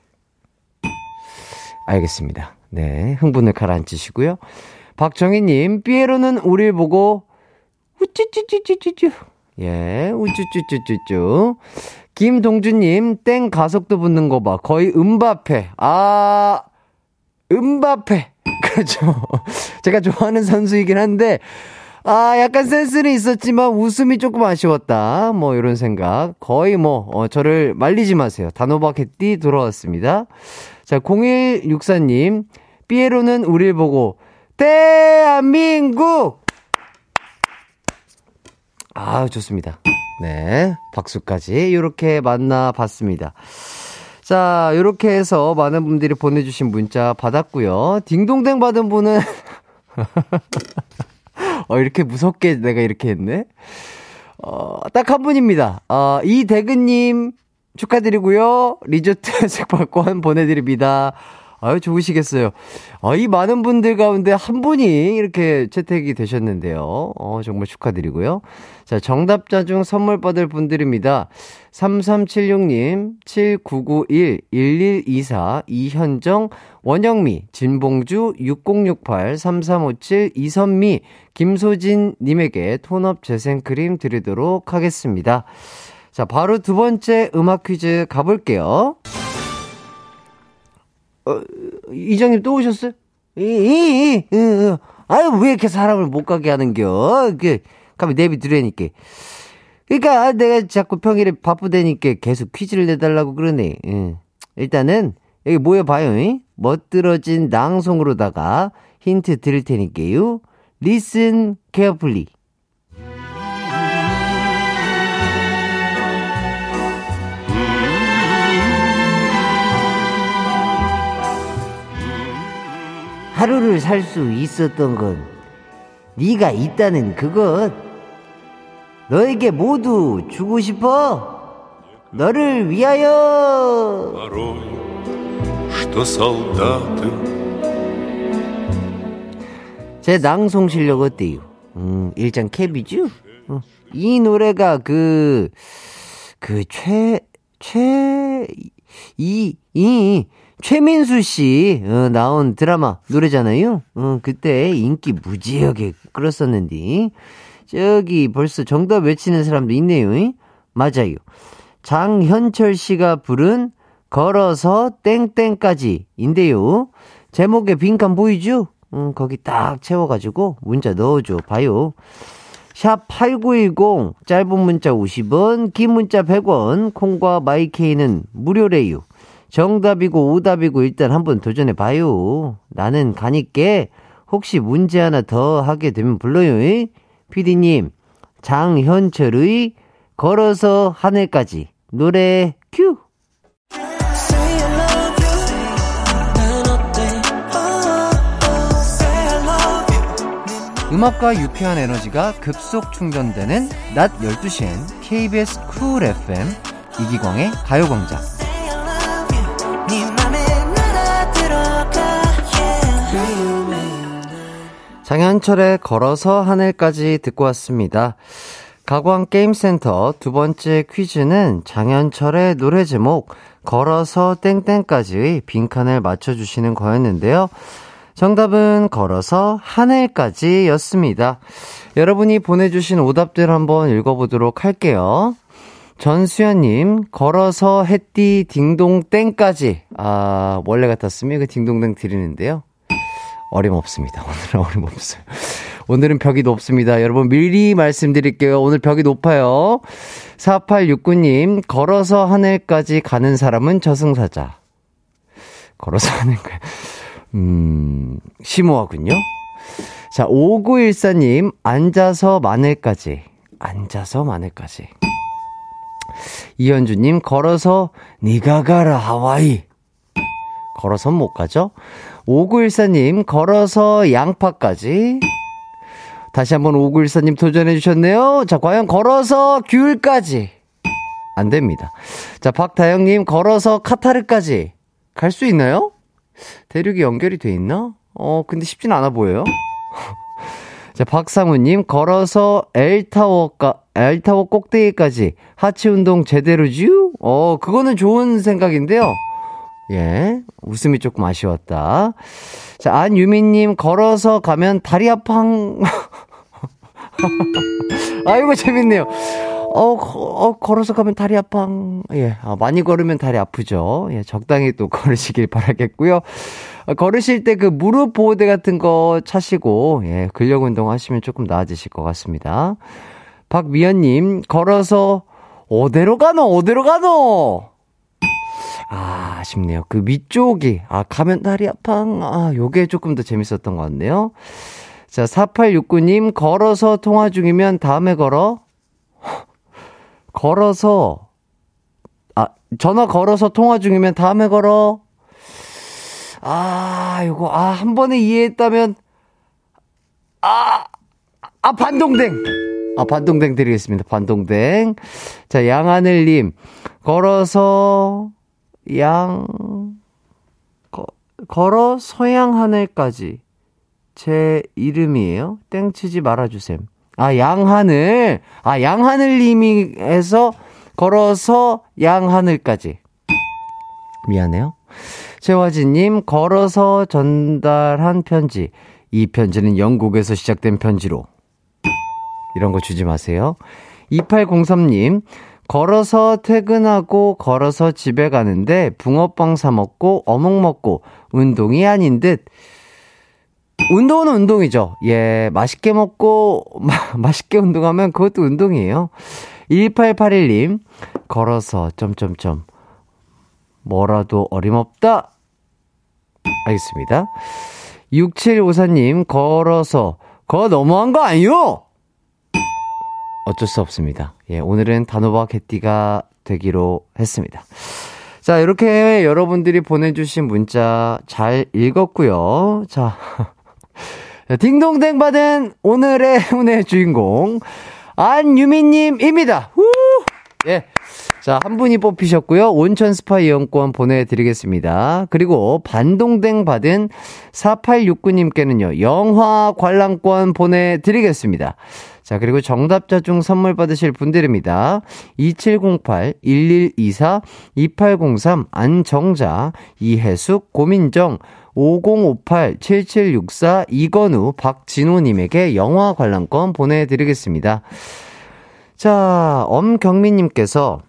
S1: 알겠습니다. 네, 흥분을 가라앉히시고요. 박정희님, 삐에로는 우릴 보고, 우쭈쭈쭈쭈쭈쭈. 예, 우쭈쭈쭈쭈쭈. 김동주님, 땡 가속도 붙는 거 봐. 거의 음바페. 아, 음바페. 그렇죠. 제가 좋아하는 선수이긴 한데, 아, 약간 센스는 있었지만 웃음이 조금 아쉬웠다. 뭐, 이런 생각. 거의 뭐, 어, 저를 말리지 마세요. 단호박 해띠 돌아왔습니다. 자, 0164님, 삐에로는 우릴 보고, 대한민국! 아, 좋습니다. 네. 박수까지 이렇게 만나 봤습니다. 자, 이렇게 해서 많은 분들이 보내 주신 문자 받았고요. 딩동댕 받은 분은, 어, 이렇게 무섭게 내가 이렇게 했네? 어, 딱 한 분입니다. 어, 이대근님 축하드리고요. 리조트 색박권 보내드립니다. 아유, 좋으시겠어요. 아, 이 많은 분들 가운데 한 분이 이렇게 채택이 되셨는데요. 어, 정말 축하드리고요. 자, 정답자 중 선물 받을 분들입니다. 3376님, 7991, 1124, 이현정, 원영미, 진봉주, 6068, 3357, 이선미, 김소진님에게 톤업 재생크림 드리도록 하겠습니다. 자, 바로 두 번째 음악 퀴즈 가볼게요. 어, 이장님 또 오셨어요? 이, 이, 이, 이, 아유, 왜 이렇게 사람을 못 가게 하는겨? 그, 가면 내비 들으니까. 그니까, 내가 자꾸 평일에 바쁘다니까 계속 퀴즈를 내달라고 그러네. 응. 일단은, 여기 모여봐요. 잉? 멋들어진 낭송으로다가 힌트 드릴 테니까요. Listen carefully.
S2: 하루를 살 수 있었던 건 네가 있다는 그것. 너에게 모두 주고 싶어. 너를 위하여.
S1: 제 낭송 실력 어때요? 음, 일장 캡이죠? 어. 이 노래가 그, 그, 최, 최, 이, 이, 최민수 씨, 어, 나온 드라마, 노래잖아요? 어, 그때 인기 무지하게 끌었었는데, 저기 벌써 정답 외치는 사람도 있네요. 맞아요. 장현철 씨가 부른 걸어서 땡땡까지인데요. 제목에 빈칸 보이죠? 음, 거기 딱 채워가지고 문자 넣어줘. 봐요. 샵 8910, 짧은 문자 50원, 긴 문자 100원, 콩과 마이케이는 무료래요. 정답이고 오답이고 일단 한번 도전해 봐요. 나는 가니께 혹시 문제 하나 더 하게 되면 불러요. 피디님, 장현철의 걸어서 하늘까지 노래 큐. 음악과 유쾌한 에너지가 급속 충전되는 낮 12시엔 KBS 쿨 FM 이기광의 가요광장. 장현철의 걸어서 하늘까지 듣고 왔습니다. 가광 게임센터 두 번째 퀴즈는 장현철의 노래 제목 걸어서 땡땡까지의 빈칸을 맞춰주시는 거였는데요. 정답은 걸어서 하늘까지 였습니다. 여러분이 보내주신 오답들 한번 읽어보도록 할게요. 전수연님, 걸어서 해띠 딩동 땡까지. 아, 원래 같았으면 그 딩동댕 드리는데요. 어림없습니다. 오늘은 어림없어요. 오늘은 벽이 높습니다. 여러분 미리 말씀드릴게요. 오늘 벽이 높아요. 4869님, 걸어서 하늘까지 가는 사람은 저승사자. 걸어서 하늘까지. 음, 심오하군요. 자, 5914님, 앉아서 마늘까지. 앉아서 마늘까지. 이현주님, 걸어서, 니가 가라, 하와이. 걸어서 못 가죠? 5914님, 걸어서 양파까지. 다시 한번 5914님 도전해 주셨네요. 자, 과연 걸어서 귤까지. 안 됩니다. 자, 박다영님, 걸어서 카타르까지. 갈 수 있나요? 대륙이 연결이 돼 있나? 어, 근데 쉽진 않아 보여요. 자, 박상우님, 걸어서 엘타워가, 엘타워 꼭대기까지 하체 운동 제대로지요? 어, 그거는 좋은 생각인데요. 예, 웃음이 조금 아쉬웠다. 자, 안유미님, 걸어서 가면 다리 아팡. 아이고, 재밌네요. 어, 어, 걸어서 가면 다리 아팡. 예, 아, 많이 걸으면 다리 아프죠. 예, 적당히 또 걸으시길 바라겠고요. 아, 걸으실 때 그 무릎 보호대 같은 거 차시고, 예, 근력 운동 하시면 조금 나아지실 것 같습니다. 박미연님, 걸어서, 어디로 가노? 어디로 가노? 아, 아쉽네요. 그 위쪽이, 아, 가면 다리 아팡. 아, 요게 조금 더 재밌었던 것 같네요. 자, 4869님, 걸어서 통화 중이면 다음에 걸어. 걸어서, 아, 전화 걸어서 통화 중이면 다음에 걸어. 아, 요거, 아, 한 번에 이해했다면, 아, 아, 반동댕! 아, 반동댕 드리겠습니다. 반동댕. 자, 양하늘님, 걸어서, 양, 거, 걸어 서양 하늘까지. 제 이름이에요. 땡치지 말아주셈. 아, 양하늘. 아, 양하늘님이 해서 걸어서 양하늘까지. 미안해요. 최화진님, 걸어서 전달한 편지. 이 편지는 영국에서 시작된 편지로. 이런 거 주지 마세요. 2803님, 걸어서 퇴근하고 걸어서 집에 가는데 붕어빵 사 먹고 어묵 먹고 운동이 아닌 듯. 운동은 운동이죠. 예, 맛있게 먹고, 마, 맛있게 운동하면 그것도 운동이에요. 1881님, 걸어서, 점점점. 뭐라도 어림없다. 알겠습니다. 6754님, 걸어서, 거 너무한 거 아니요? 어쩔 수 없습니다. 예, 오늘은 단호박 개띠가 되기로 했습니다. 자, 이렇게 여러분들이 보내주신 문자 잘 읽었고요. 자, 딩동댕 받은 오늘의 운의 주인공, 안유미님입니다. 후! 예. 자, 한 분이 뽑히셨고요. 온천 스파 이용권 보내드리겠습니다. 그리고 반동댕 받은 4869님께는요, 영화 관람권 보내드리겠습니다. 자, 그리고 정답자 중 선물 받으실 분들입니다. 2708, 1124, 2803, 안정자, 이혜숙, 고민정, 5058, 7764, 이건우, 박진호님에게 영화 관람권 보내드리겠습니다. 자, 엄경민님께서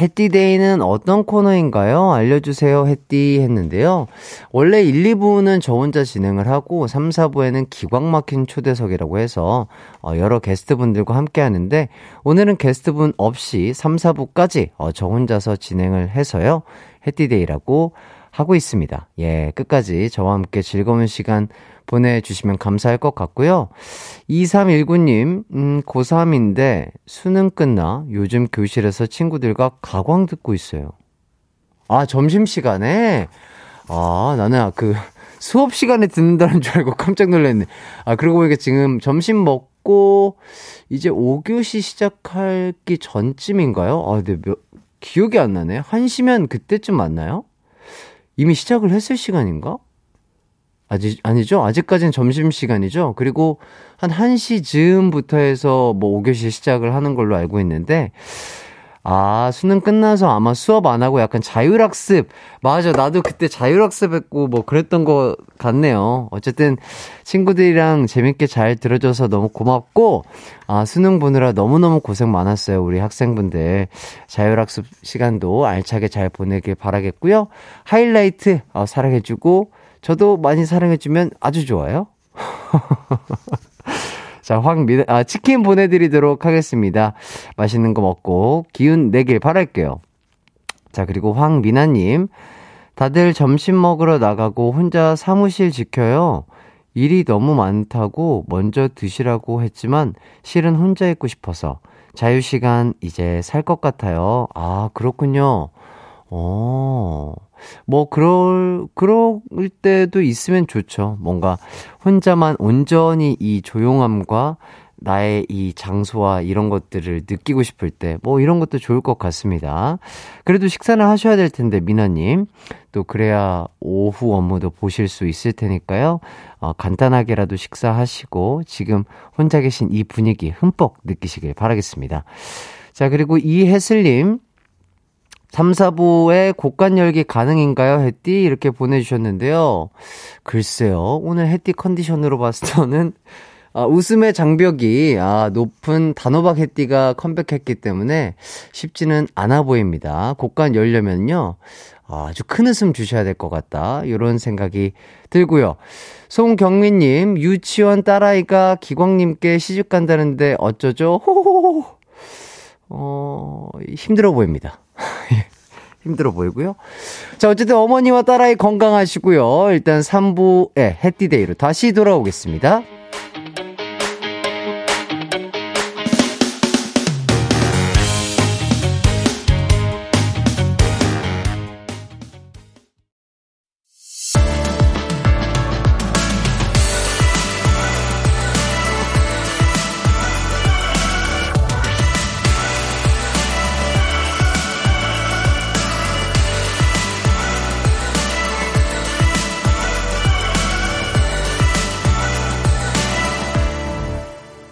S1: 해띠데이는 어떤 코너인가요? 알려주세요, 해띠 했는데요. 원래 1, 2부는 저 혼자 진행을 하고 3, 4부에는 기광 막힌 초대석이라고 해서 어, 여러 게스트분들과 함께 하는데 오늘은 게스트분 없이 3, 4부까지 어, 저 혼자서 진행을 해서요. 해띠데이라고 하고 있습니다. 예, 끝까지 저와 함께 즐거운 시간 보내주시면 감사할 것 같고요. 2319님, 음, 고3인데 수능 끝나 요즘 교실에서 친구들과 가광 듣고 있어요. 아, 점심시간에? 아, 나는 그 수업 시간에 듣는다는 줄 알고 깜짝 놀랐네. 아, 그러고 보니까 지금 점심 먹고 이제 5교시 시작하기 전쯤인가요? 아, 근데 몇, 기억이 안 나네. 1시면 그때쯤 맞나요? 이미 시작을 했을 시간인가? 아직, 아니죠? 아직까지는 점심시간이죠? 그리고 한 1시 즈음부터 해서 뭐 5교시 시작을 하는 걸로 알고 있는데, 아, 수능 끝나서 아마 수업 안 하고 약간 자율학습. 맞아. 나도 그때 자율학습 했고 뭐 그랬던 것 같네요. 어쨌든 친구들이랑 재밌게 잘 들어줘서 너무 고맙고, 아, 수능 보느라 너무너무 고생 많았어요. 우리 학생분들. 자율학습 시간도 알차게 잘 보내길 바라겠고요. 하이라이트, 어, 사랑해주고, 저도 많이 사랑해주면 아주 좋아요. 자, 황미, 아, 치킨 보내드리도록 하겠습니다. 맛있는 거 먹고 기운 내길 바랄게요. 자, 그리고 황미나님. 다들 점심 먹으러 나가고 혼자 사무실 지켜요. 일이 너무 많다고 먼저 드시라고 했지만 실은 혼자 있고 싶어서 자유시간 이제 살 것 같아요. 아, 그렇군요. 어. 뭐, 그럴, 그럴 때도 있으면 좋죠. 뭔가 혼자만 온전히 이 조용함과 나의 이 장소와 이런 것들을 느끼고 싶을 때, 뭐 이런 것도 좋을 것 같습니다. 그래도 식사는 하셔야 될 텐데, 미나님. 또 그래야 오후 업무도 보실 수 있을 테니까요. 어, 간단하게라도 식사하시고, 지금 혼자 계신 이 분위기 흠뻑 느끼시길 바라겠습니다. 자, 그리고 이혜슬님. 3, 4부에 곡간 열기 가능인가요? 해띠 이렇게 보내주셨는데요. 글쎄요. 오늘 해띠 컨디션으로 봤을 때는 아, 웃음의 장벽이 아, 높은 단호박 해띠가 컴백했기 때문에 쉽지는 않아 보입니다. 곡간 열려면요. 아, 아주 큰 웃음 주셔야 될 것 같다. 이런 생각이 들고요. 송경민님, 유치원 딸아이가 기광님께 시집 간다는데 어쩌죠? 호호호. 어, 힘들어 보입니다. 힘들어 보이고요. 자, 어쨌든 어머니와 딸아이 건강하시고요. 일단 3부에 해띠데이로 다시 돌아오겠습니다.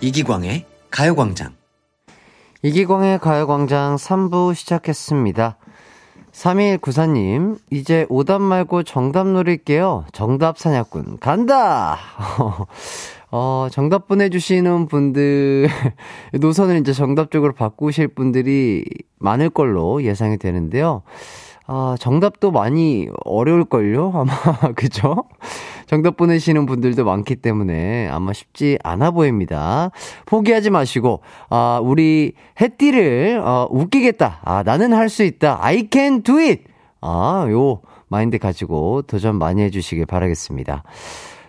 S5: 이기광의 가요광장.
S1: 이기광의 가요광장 3부 시작했습니다. 3194님, 이제 오답 말고 정답 노릴게요. 정답 사냥꾼, 간다! 어, 정답 보내주시는 분들, 노선을 이제 정답 쪽으로 바꾸실 분들이 많을 걸로 예상이 되는데요. 아, 정답도 많이 어려울걸요? 아마, 그죠? 정답 보내시는 분들도 많기 때문에 아마 쉽지 않아 보입니다. 포기하지 마시고, 아, 우리 해띠를, 어, 웃기겠다. 아, 나는 할 수 있다. I can do it! 아, 요 마인드 가지고 도전 많이 해주시길 바라겠습니다.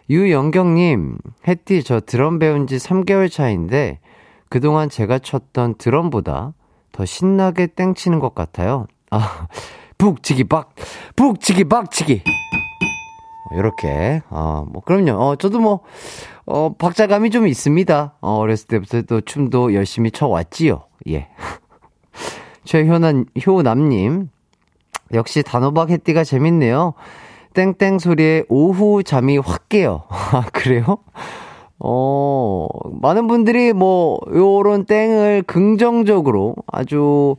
S1: 유영경님, 해띠 저 드럼 배운 지 3개월 차인데, 그동안 제가 쳤던 드럼보다 더 신나게 땡치는 것 같아요. 아, 북치기 박, 북치기 박치기. 이렇게, 어, 뭐, 그럼요. 어, 저도 뭐, 어, 박자감이 좀 있습니다. 어, 어렸을 때부터 또 춤도 열심히 춰왔지요. 예. 최효남, 효남님, 역시 단호박 해띠가 재밌네요. 땡땡 소리에 오후 잠이 확 깨요. 아, 그래요? 어, 많은 분들이 뭐, 요런 땡을 긍정적으로 아주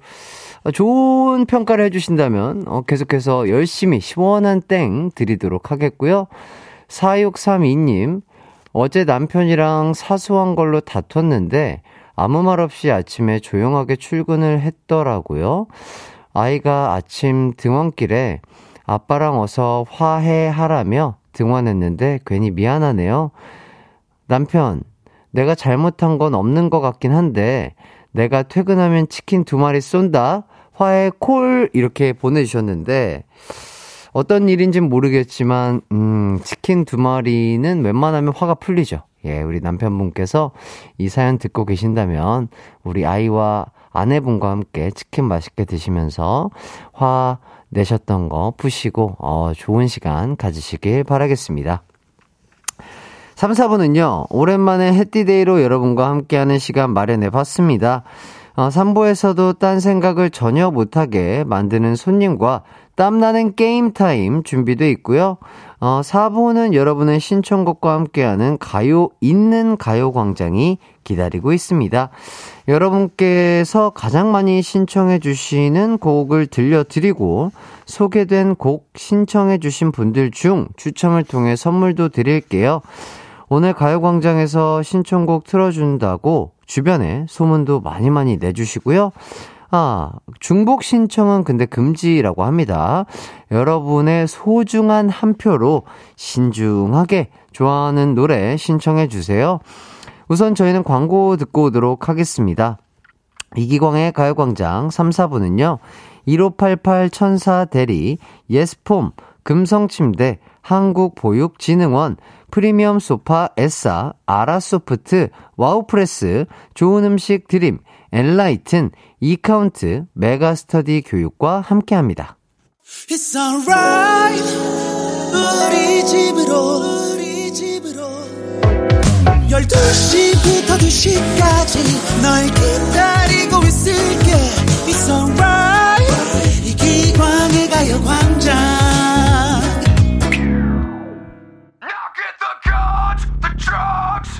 S1: 좋은 평가를 해주신다면, 어, 계속해서 열심히 시원한 땡 드리도록 하겠고요. 4632님, 어제 남편이랑 사소한 걸로 다퉜는데, 아무 말 없이 아침에 조용하게 출근을 했더라고요. 아이가 아침 등원길에 아빠랑 어서 화해하라며 등원했는데 괜히 미안하네요. 남편, 내가 잘못한 건 없는 것 같긴 한데, 내가 퇴근하면 치킨 두 마리 쏜다? 화해 콜! 이렇게 보내주셨는데, 어떤 일인진 모르겠지만, 음, 치킨 두 마리는 웬만하면 화가 풀리죠. 예, 우리 남편분께서 이 사연 듣고 계신다면, 우리 아이와 아내분과 함께 치킨 맛있게 드시면서 화 내셨던 거 푸시고, 어, 좋은 시간 가지시길 바라겠습니다. 3, 4분은요, 오랜만에 해띠데이로 여러분과 함께하는 시간 마련해 봤습니다. 어, 3부에서도 딴 생각을 전혀 못하게 만드는 손님과 땀나는 게임 타임 준비돼 있고요. 어, 4부는 여러분의 신청곡과 함께하는 가요 있는 가요 광장이 기다리고 있습니다. 여러분께서 가장 많이 신청해 주시는 곡을 들려드리고 소개된 곡 신청해 주신 분들 중 추첨을 통해 선물도 드릴게요. 오늘 가요광장에서 신청곡 틀어준다고 주변에 소문도 많이 많이 내주시고요. 아, 중복 신청은 근데 금지라고 합니다. 여러분의 소중한 한 표로 신중하게 좋아하는 노래 신청해 주세요. 우선 저희는 광고 듣고 오도록 하겠습니다. 이기광의 가요광장 3, 4부는요. 1588 천사 대리, 예스폼, 금성침대, 한국보육진흥원, 프리미엄 소파 에싸, 아라소프트, 와우프레스, 좋은 음식 드림, 엔라이튼, 이카운트, 메가스터디 교육과 함께합니다. It's alright, 우리 집으로, 우리 집으로. 12시부터 2시까지 널 기다리고 있을게. It's alright, 이기광의 가요광장.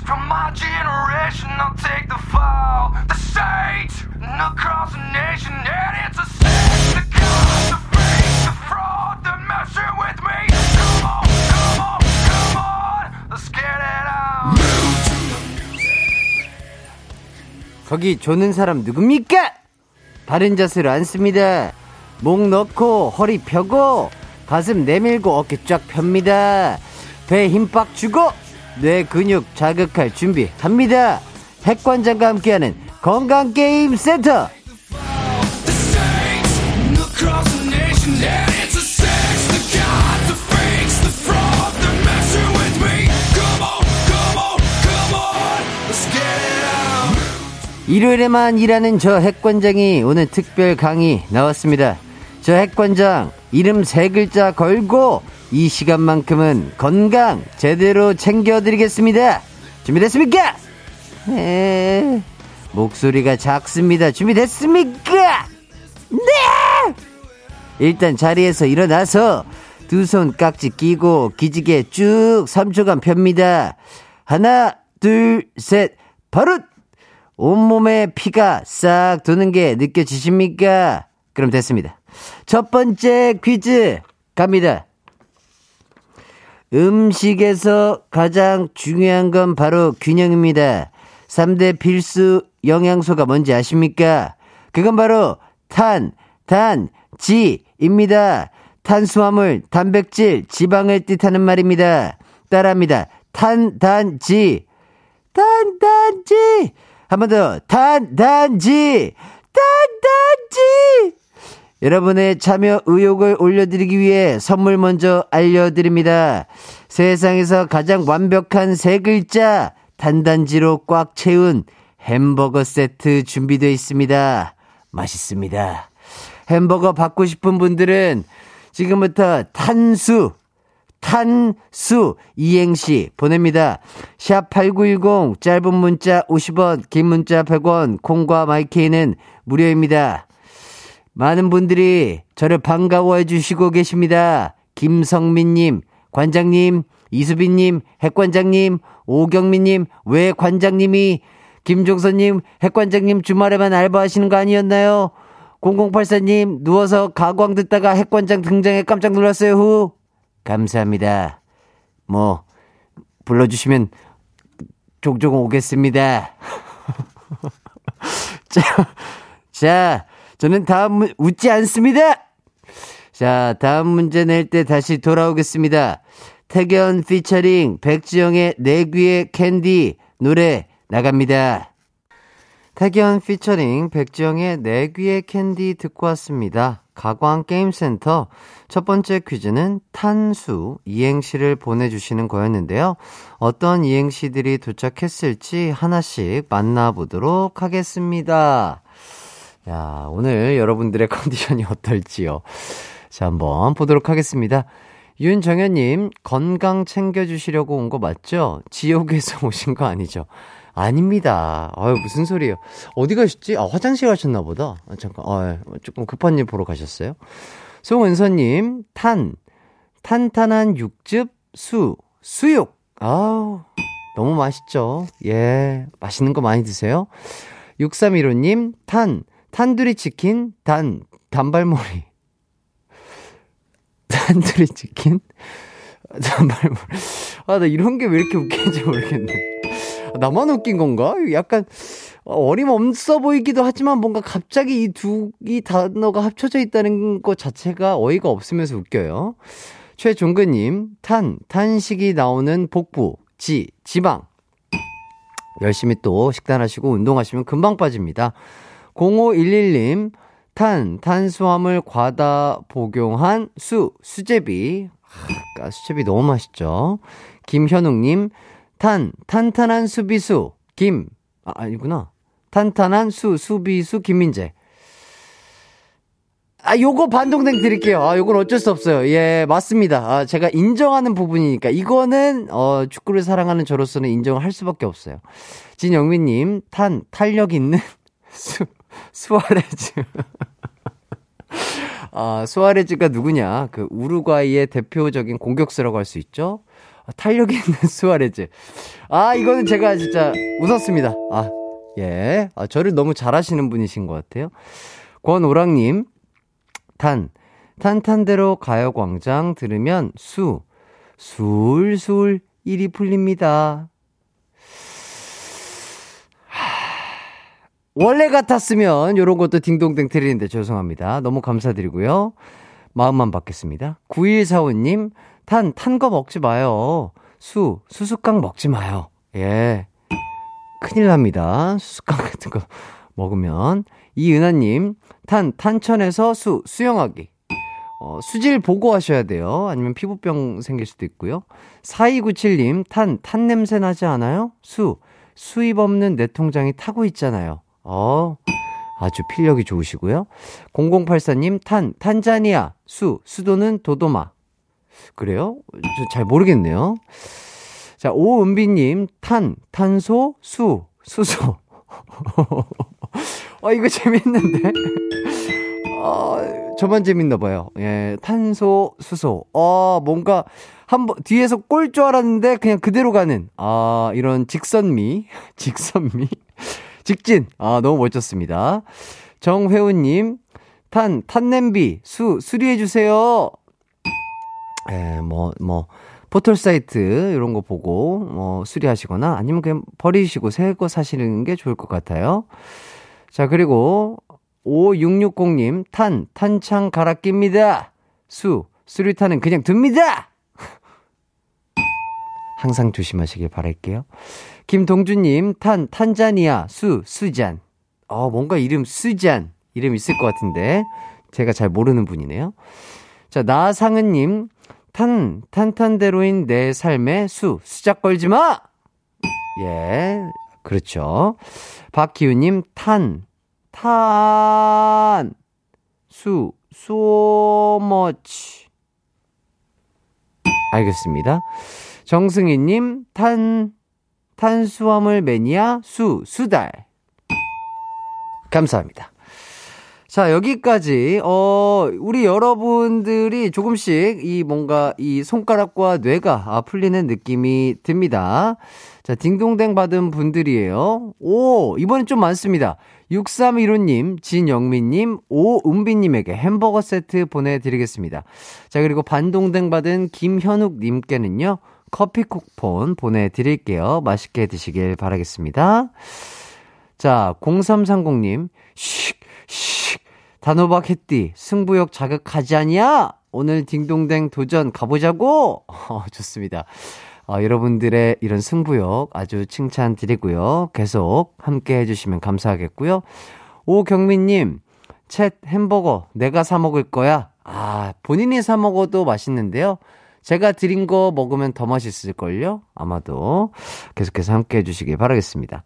S1: From my generation, I'll take the fall. The state, across the nation, and it's a sin. The cost, the fake, the fraud, the messing with me. Come on, come on, come on, let's get it on. 거기 조는 사람 누굽니까? 바른 자세로 앉습니다. 목 넣고 허리 펴고 가슴 내밀고 어깨 쫙 펴니다. 배힘빡 주고 뇌 근육 자극할 준비 합니다. 핵관장과 함께하는 건강게임 센터. 일요일에만 일하는 저 핵관장이 오늘 특별 강의 나왔습니다. 저 핵관장 이름 세 글자 걸고 이 시간만큼은 건강 제대로 챙겨드리겠습니다. 준비됐습니까? 네. 목소리가 작습니다. 준비됐습니까? 네! 일단 자리에서 일어나서 두 손 깍지 끼고 기지개 쭉 3초간 펴니다. 하나, 둘, 셋. 바로 온몸에 피가 싹 도는 게 느껴지십니까? 그럼 됐습니다. 첫 번째 퀴즈 갑니다. 음식에서 가장 중요한 건 바로 균형입니다. 3대 필수 영양소가 뭔지 아십니까? 그건 바로 탄, 단, 지입니다. 탄수화물, 단백질, 지방을 뜻하는 말입니다. 따라합니다. 탄, 단, 지. 탄, 단, 지. 한 번 더. 탄, 단, 지. 탄, 단, 지. 여러분의 참여 의욕을 올려드리기 위해 선물 먼저 알려드립니다. 세상에서 가장 완벽한 세 글자 단단지로 꽉 채운 햄버거 세트 준비되어 있습니다. 맛있습니다. 햄버거 받고 싶은 분들은 지금부터 탄수, 탄수 이행시 보냅니다. 샵 8910 짧은 문자 50원, 긴 문자 100원, 콩과 마이케이는 무료입니다. 많은 분들이 저를 반가워해 주시고 계십니다. 김성민님, 관장님, 이수빈님, 핵관장님, 오경민님, 왜 관장님이, 김종선님, 핵관장님 주말에만 알바하시는 거 아니었나요? 0084님, 누워서 가광 듣다가 핵관장 등장에 깜짝 놀랐어요, 후. 감사합니다. 뭐, 불러주시면 종종 오겠습니다. 자, 자, 저는 다음 문, 웃지 않습니다! 자, 다음 문제 낼 때 다시 돌아오겠습니다. 태견 피처링 백지영의 내 귀의 캔디 노래 나갑니다. 택연 피처링 백지영의 내 귀에 캔디 듣고 왔습니다. 가광 게임센터 첫 번째 퀴즈는 탄수 이행시를 보내주시는 거였는데요. 어떤 이행시들이 도착했을지 하나씩 만나보도록 하겠습니다. 야, 오늘 여러분들의 컨디션이 어떨지요. 자, 한번 보도록 하겠습니다. 윤정현님, 건강 챙겨주시려고 온 거 맞죠? 지옥에서 오신 거 아니죠? 아닙니다. 아유, 무슨 소리예요. 어디 가셨지? 아, 화장실 가셨나 보다. 아, 잠깐, 아, 조금 급한 일 보러 가셨어요? 송은서님, 탄, 탄탄한 육즙, 수, 수육. 아우, 너무 맛있죠? 예, 맛있는 거 많이 드세요. 6315님, 탄, 탄두리 치킨, 단, 단발머리. 단두리 치킨? 단발머리. 아, 나 이런 게 왜 이렇게 웃기는지 모르겠네. 나만 웃긴 건가? 약간 어림없어 보이기도 하지만 뭔가 갑자기 이 두 이 단어가 합쳐져 있다는 것 자체가 어이가 없으면서 웃겨요. 최종근님, 탄, 탄식이 나오는 복부, 지, 지방. 열심히 또 식단하시고 운동하시면 금방 빠집니다. 0511님, 탄, 탄수화물 과다 복용한 수, 수제비. 아, 수제비 너무 맛있죠. 김현웅님, 탄, 탄탄한 수비수, 김, 아, 아니구나. 탄탄한 수, 수비수, 김민재. 아, 요거 반동댕 드릴게요. 아, 요건 어쩔 수 없어요. 예, 맞습니다. 아, 제가 인정하는 부분이니까. 이거는, 어, 축구를 사랑하는 저로서는 인정을 할 수밖에 없어요. 진영민님, 탄, 탄력 있는 수, 수아레즈. 아, 수아레즈가 누구냐? 그 우루과이의 대표적인 공격수라고 할 수 있죠? 아, 탄력 있는 수아레즈. 아, 이거는 제가 진짜 웃었습니다. 아, 예. 아, 저를 너무 잘하시는 분이신 것 같아요. 권오랑님, 탄. 탄탄대로 가요광장 들으면 수, 술술 일이 풀립니다. 원래 같았으면 요런 것도 딩동댕 드리는데 죄송합니다. 너무 감사드리고요. 마음만 받겠습니다. 9145님, 탄, 탄 거 먹지 마요. 수, 수수깡 먹지 마요. 예. 큰일 납니다. 수수깡 같은 거 먹으면. 이은하님, 탄, 탄천에서 수, 수영하기. 어, 수질 보고 하셔야 돼요. 아니면 피부병 생길 수도 있고요. 4297님, 탄, 탄 냄새 나지 않아요? 수, 수입 없는 내 통장이 타고 있잖아요. 어, 아주 필력이 좋으시고요. 0084님, 탄, 탄자니아, 수, 수도는 도도마. 그래요? 저잘 모르겠네요. 자, 오은비님, 탄, 탄소, 수, 수소. 어, 이거 재밌는데? 어, 저만 재밌나 봐요. 예, 탄소, 수소. 어, 뭔가, 한 번, 뒤에서 꼴 줄 알았는데, 그냥 그대로 가는, 아, 이런 직선미. 직선미. 직진. 아, 너무 멋졌습니다. 정회우님, 탄, 탄냄비, 수, 수리해주세요. 예, 뭐, 뭐, 포털 사이트, 이런 거 보고, 뭐, 수리하시거나, 아니면 그냥 버리시고 새 거 사시는 게 좋을 것 같아요. 자, 그리고, 5660님, 탄, 탄창 갈아 낍니다. 수, 수리탄은 그냥 둡니다! 항상 조심하시길 바랄게요. 김동주님, 탄, 탄자니아, 수, 수잔. 어, 뭔가 이름 수잔. 이름 있을 것 같은데. 제가 잘 모르는 분이네요. 자, 나상은님, 탄, 탄탄대로인 내 삶의 수, 수작 걸지 마! 예, 그렇죠. 박기우님, 탄, 탄, 수, much. 알겠습니다. 정승희님, 탄, 탄수화물 매니아, 수, 수달. 감사합니다. 자, 여기까지, 어, 우리 여러분들이 조금씩 이 뭔가 이 손가락과 뇌가 아, 풀리는 느낌이 듭니다. 자, 딩동댕 받은 분들이에요. 오, 이번엔 좀 많습니다. 6315님, 진영민님, 오은비님에게 햄버거 세트 보내드리겠습니다. 자, 그리고 반동댕 받은 김현욱님께는요, 커피 쿠폰 보내드릴게요. 맛있게 드시길 바라겠습니다. 자, 0330님, 쉿, 쉿, 단호박 햇띠, 승부욕 자극하지 않냐? 오늘 딩동댕 도전 가보자고! 어, 좋습니다. 어, 여러분들의 이런 승부욕 아주 칭찬 드리고요. 계속 함께 해주시면 감사하겠고요. 오경민님, 챗 햄버거 내가 사 먹을 거야. 아, 본인이 사 먹어도 맛있는데요. 제가 드린 거 먹으면 더 맛있을걸요? 아마도. 계속해서 함께 해주시길 바라겠습니다.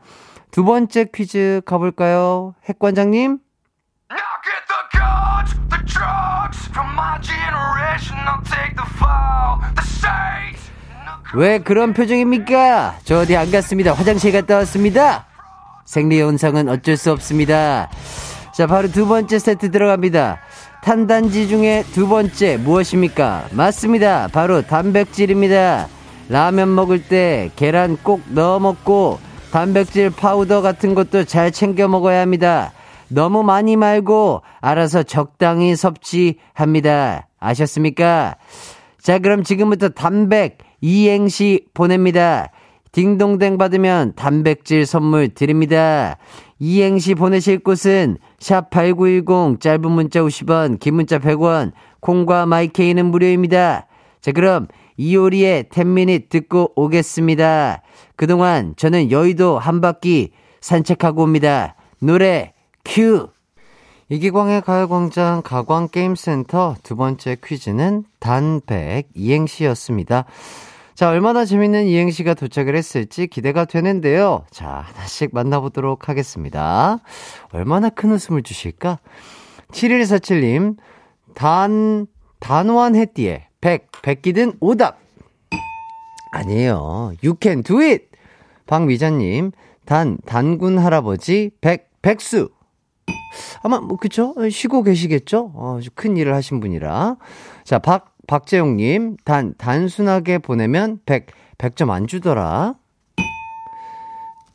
S1: 두 번째 퀴즈 가볼까요? 핵관장님? 왜 그런 표정입니까? 저 어디 안 갔습니다. 화장실 갔다 왔습니다. 생리 현상은 어쩔 수 없습니다. 자, 바로 두 번째 세트 들어갑니다. 탄단지 중에 두 번째 무엇입니까? 맞습니다. 바로 단백질입니다. 라면 먹을 때 계란 꼭 넣어 먹고 단백질 파우더 같은 것도 잘 챙겨 먹어야 합니다. 너무 많이 말고 알아서 적당히 섭취합니다. 아셨습니까? 자, 그럼 지금부터 단백 이행시 보냅니다. 딩동댕 받으면 단백질 선물 드립니다. 이행시 보내실 곳은 샵8910 짧은 문자 50원, 긴 문자 100원, 콩과 마이케이는 무료입니다. 자, 그럼 이효리의 10미닛 듣고 오겠습니다. 그동안 저는 여의도 한 바퀴 산책하고 옵니다. 노래 큐! 이기광의 가요광장 가광게임센터 두 번째 퀴즈는 단백 이행시였습니다. 자, 얼마나 재밌는 이행시가 도착을 했을지 기대가 되는데요. 자, 하나씩 만나보도록 하겠습니다. 얼마나 큰 웃음을 주실까? 7147님, 단, 단호한 해띠에 100, 백기든 오답! 아니에요. You can do it! 박미자님, 단, 단군 할아버지 100, 백수! 아마 뭐 그쵸? 쉬고 계시겠죠? 어, 큰 일을 하신 분이라. 자, 박 박재용님 단 단순하게 보내면 100 100점 안 주더라.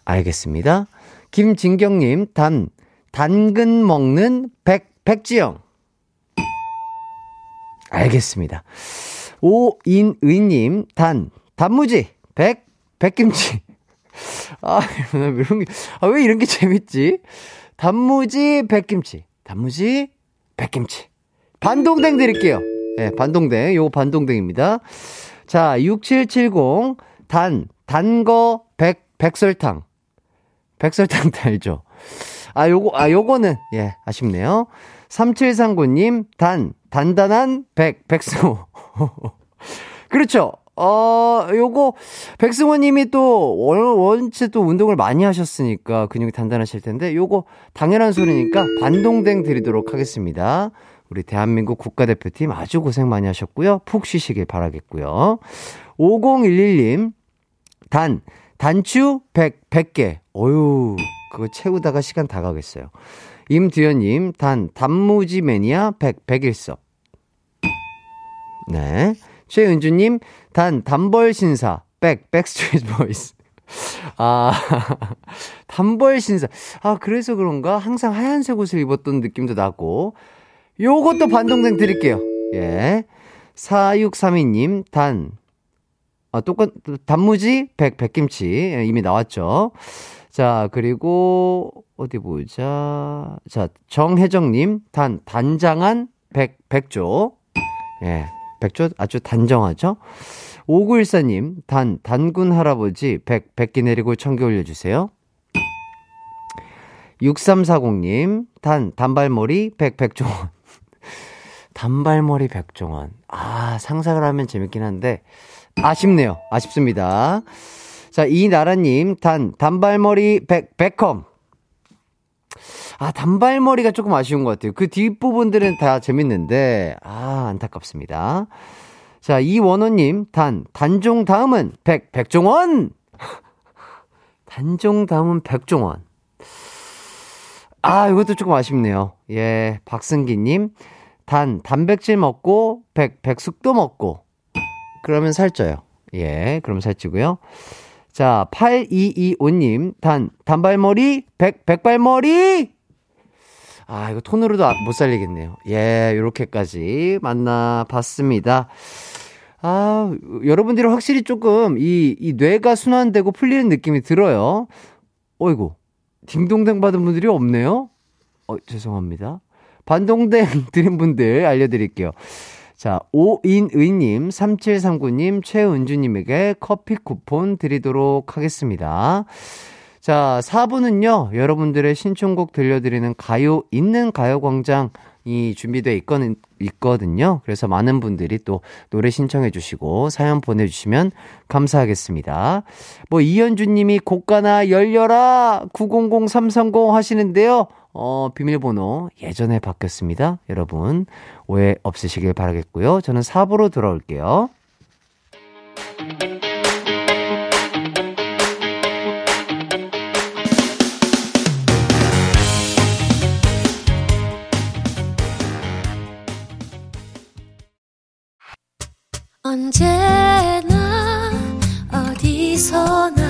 S1: 알겠습니다. 김진경님 단 당근 먹는 백 백지영. 알겠습니다. 오인의님 단 단무지 백 백김치. 아, 이런 게, 아, 왜 이런 게 재밌지? 단무지, 백김치. 단무지, 백김치. 반동댕 드릴게요. 예, 네, 반동댕. 요거 반동댕입니다. 자, 6770. 단, 단 거, 백, 백설탕. 백설탕 달죠. 아, 요거, 아, 요거는, 예, 아쉽네요. 3739님, 단, 단단한 백, 백승호. 그렇죠. 어, 요거, 백승호 님이 또, 원, 원체 또 운동을 많이 하셨으니까 근육이 단단하실 텐데, 요거 당연한 소리니까 반동댕 드리도록 하겠습니다. 우리 대한민국 국가대표팀 아주 고생 많이 하셨고요. 푹 쉬시길 바라겠고요. 5011님, 단, 단추 100, 100개. 어유 그거 채우다가 시간 다 가겠어요. 임두현님, 단, 단무지 매니아 100, 101석. 네. 최은주님, 단, 단벌 신사, 백, 백스트리트 보이스. 아, 단벌 신사. 아, 그래서 그런가? 항상 하얀색 옷을 입었던 느낌도 나고. 요것도 반동생 드릴게요. 예. 4632님, 단, 아, 똑같, 단무지, 백, 백김치. 예, 이미 나왔죠. 자, 그리고, 어디 보자. 자, 정혜정님, 단, 단장한 백, 백조. 예, 백조 아주 단정하죠? 5914님, 단, 단군 할아버지, 백, 백기 내리고 청기 올려주세요. 6340님, 단, 단발머리, 백, 백종원. 단발머리 백종원. 아, 상상을 하면 재밌긴 한데, 아쉽네요. 아쉽습니다. 자, 이나라님, 단, 단발머리 백, 백컴. 아, 단발머리가 조금 아쉬운 것 같아요. 그 뒷부분들은 다 재밌는데, 아, 안타깝습니다. 자, 이원호님, 단, 단종 다음은 백, 백종원! 단종 다음은 백종원. 아, 이것도 조금 아쉽네요. 예, 박승기님, 단, 단백질 먹고, 백, 백숙도 먹고. 그러면 살쪄요. 예, 그럼 살찌고요. 자, 8225님, 단, 단발머리, 백, 백발머리! 아, 이거 톤으로도 아, 못 살리겠네요. 예, 요렇게까지 만나봤습니다. 아, 여러분들이 확실히 조금 이, 이 뇌가 순환되고 풀리는 느낌이 들어요. 어이구, 딩동댕 받은 분들이 없네요? 어, 죄송합니다. 반동댕 드린 분들 알려드릴게요. 자, 오인의님, 3739님, 최은주님에게 커피 쿠폰 드리도록 하겠습니다. 자, 4부는요, 여러분들의 신청곡 들려드리는 가요 있는 가요광장이 준비되어 있거든, 있거든요. 그래서 많은 분들이 또 노래 신청해주시고 사연 보내주시면 감사하겠습니다. 뭐, 이현주님이 곡가나 열려라! 900330 하시는데요. 어, 비밀번호 예전에 바뀌었습니다. 여러분, 오해 없으시길 바라겠고요. 저는 4부로 돌아올게요.
S6: 언제나 어디서나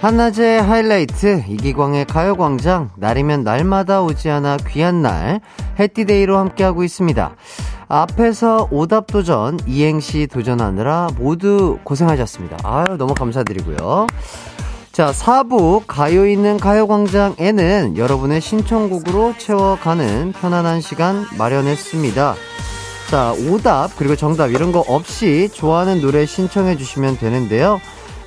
S1: 한낮의 하이라이트 이기광의 가요광장 날이면 날마다 오지 않아 귀한 날 해띠데이로 함께하고 있습니다. 앞에서 오답 도전 이행시 도전하느라 모두 고생하셨습니다. 아유 너무 감사드리고요. 자 4부 가요 있는 가요광장에는 여러분의 신청곡으로 채워가는 편안한 시간 마련했습니다. 자 오답 그리고 정답 이런 거 없이 좋아하는 노래 신청해 주시면 되는데요.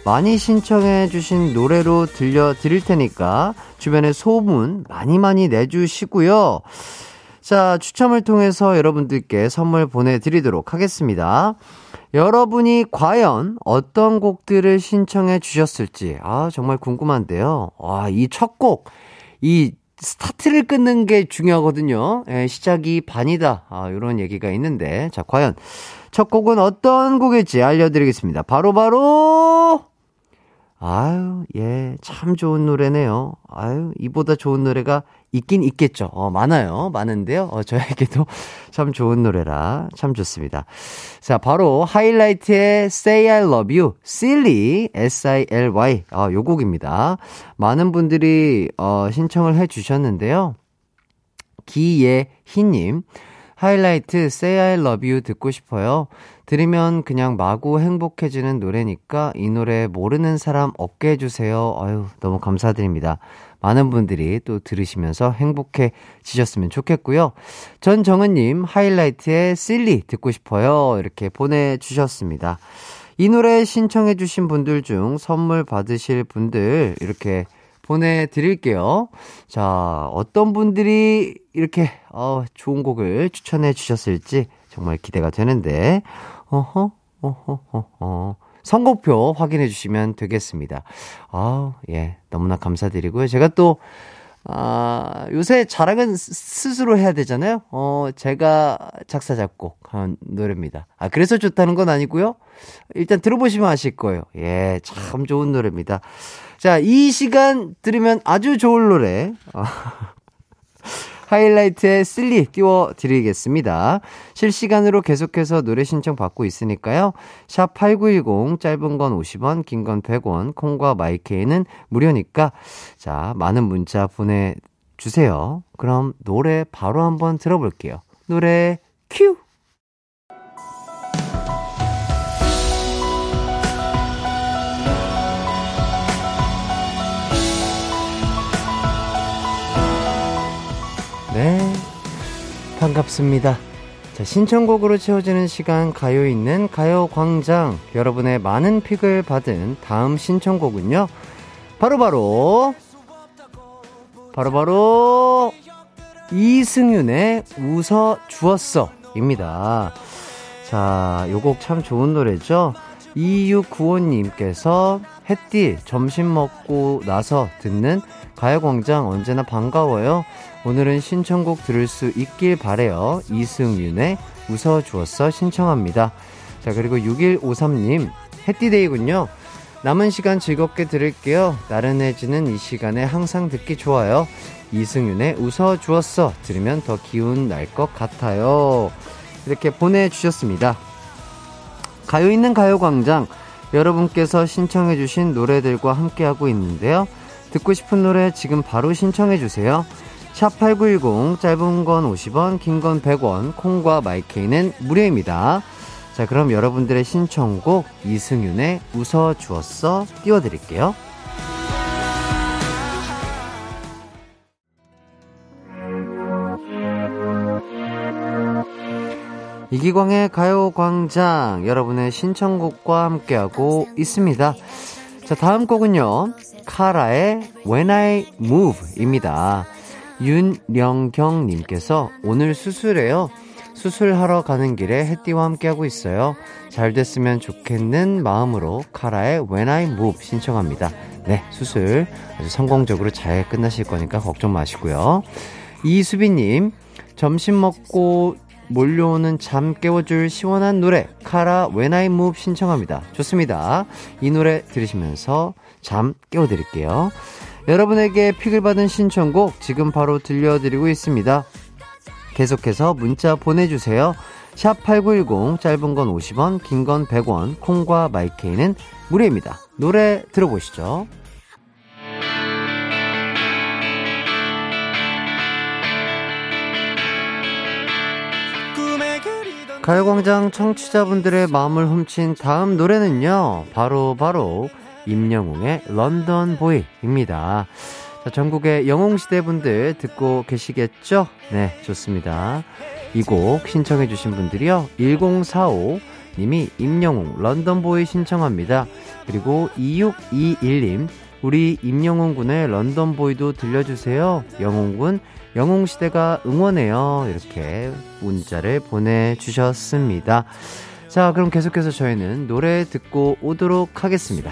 S1: 많이 신청해 주신 노래로 들려 드릴 테니까 주변에 소문 많이 많이 내주시고요. 자, 추첨을 통해서 여러분들께 선물 보내드리도록 하겠습니다. 여러분이 과연 어떤 곡들을 신청해 주셨을지, 아, 정말 궁금한데요. 와, 이 첫 곡, 이 스타트를 끊는 게 중요하거든요. 예, 시작이 반이다. 아, 요런 얘기가 있는데. 자, 과연 첫 곡은 어떤 곡일지 알려드리겠습니다. 바로바로, 바로 아유, 예, 참 좋은 노래네요. 아유, 이보다 좋은 노래가 있긴 있겠죠. 어, 많아요. 많은데요. 어, 저에게도 참 좋은 노래라 참 좋습니다. 자, 바로 하이라이트의 Say I Love You, Silly, S-I-L-Y. 아, 요 곡입니다. 많은 분들이, 어, 신청을 해 주셨는데요. 기예희님, 하이라이트 Say I Love You 듣고 싶어요. 들으면 그냥 마구 행복해지는 노래니까 이 노래 모르는 사람 없게 해주세요. 아유, 너무 감사드립니다. 많은 분들이 또 들으시면서 행복해지셨으면 좋겠고요. 전정은님, 하이라이트의 실리 듣고 싶어요. 이렇게 보내주셨습니다. 이 노래 신청해주신 분들 중 선물 받으실 분들 이렇게 보내드릴게요. 자, 어떤 분들이 이렇게, 어, 좋은 곡을 추천해 주셨을지 정말 기대가 되는데, 어허, 어허, 어허. 선곡표 확인해 주시면 되겠습니다. 아 예. 너무나 감사드리고요. 제가 또, 아, 요새 자랑은 스스로 해야 되잖아요. 어, 제가 작사, 작곡한 노래입니다. 아, 그래서 좋다는 건 아니고요. 일단 들어보시면 아실 거예요. 예, 참 좋은 노래입니다. 자, 이 시간 들으면 아주 좋은 노래. 하이라이트의 슬리 띄워드리겠습니다. 실시간으로 계속해서 노래 신청 받고 있으니까요. 샵 8910, 짧은 건 50원, 긴 건 100원, 콩과 마이케이는 무료니까, 자, 많은 문자 보내 주세요. 그럼 노래 바로 한번 들어볼게요. 노래 큐! 네. 반갑습니다. 자, 신청곡으로 채워지는 시간 가요 있는 가요 광장. 여러분의 많은 픽을 받은 다음 신청곡은요. 바로 바로, 바로 바로, 이승윤의 웃어 주었어. 입니다. 자, 요 곡 참 좋은 노래죠? 2695님께서 햇띠 점심 먹고 나서 듣는 가요광장 언제나 반가워요. 오늘은 신청곡 들을 수 있길 바래요. 이승윤의 웃어주었어 신청합니다. 자, 그리고 6153님, 해띠데이군요. 남은 시간 즐겁게 들을게요. 나른해지는 이 시간에 항상 듣기 좋아요. 이승윤의 웃어주었어. 들으면 더 기운 날 것 같아요. 이렇게 보내주셨습니다. 가요 있는 가요광장. 여러분께서 신청해주신 노래들과 함께하고 있는데요. 듣고 싶은 노래 지금 바로 신청해주세요. 샵8910, 짧은 건 50원, 긴 건 100원, 콩과 마이케이는 무료입니다. 자, 그럼 여러분들의 신청곡 이승윤의 웃어주었어 띄워드릴게요. 이기광의 가요광장 여러분의 신청곡과 함께하고 있습니다. 자, 다음 곡은요. 카라의 When I Move 입니다. 윤령경님께서 오늘 수술해요. 수술하러 가는 길에 햇띠와 함께하고 있어요. 잘 됐으면 좋겠는 마음으로 카라의 When I Move 신청합니다. 네, 수술 아주 성공적으로 잘 끝나실 거니까 걱정 마시고요. 이수빈님, 점심 먹고 몰려오는 잠 깨워줄 시원한 노래, 카라 When I Move 신청합니다. 좋습니다. 이 노래 들으시면서 잠 깨워드릴게요. 여러분에게 픽을 받은 신청곡 지금 바로 들려드리고 있습니다. 계속해서 문자 보내주세요. 샵 8910, 짧은 건 50원, 긴 건 100원, 콩과 마이케이는 무료입니다. 노래 들어보시죠. 가요광장 청취자분들의 마음을 훔친 다음 노래는요, 바로, 바로, 임영웅의 런던 보이입니다. 자, 전국의 영웅시대 분들 듣고 계시겠죠? 네, 좋습니다. 이 곡 신청해주신 분들이요, 1045 님이 임영웅 런던 보이 신청합니다. 그리고 2621님, 우리 임영웅 군의 런던 보이도 들려주세요. 영웅 군 영웅시대가 응원해요. 이렇게 문자를 보내주셨습니다. 자, 그럼 계속해서 저희는 노래 듣고 오도록 하겠습니다.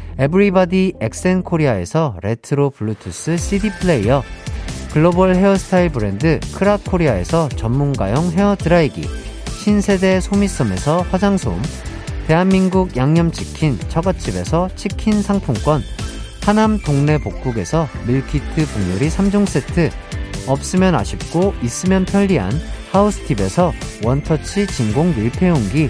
S1: 에브리바디 엑센 코리아에서 레트로 블루투스 CD 플레이어, 글로벌 헤어스타일 브랜드 크라코리아에서 전문가용 헤어 드라이기, 신세대 소미섬에서 화장솜, 대한민국 양념치킨 처갓집에서 치킨 상품권, 하남 동네 복국에서 밀키트 복요리 3종 세트 없으면 아쉽고 있으면 편리한 하우스팁에서 원터치 진공 밀폐용기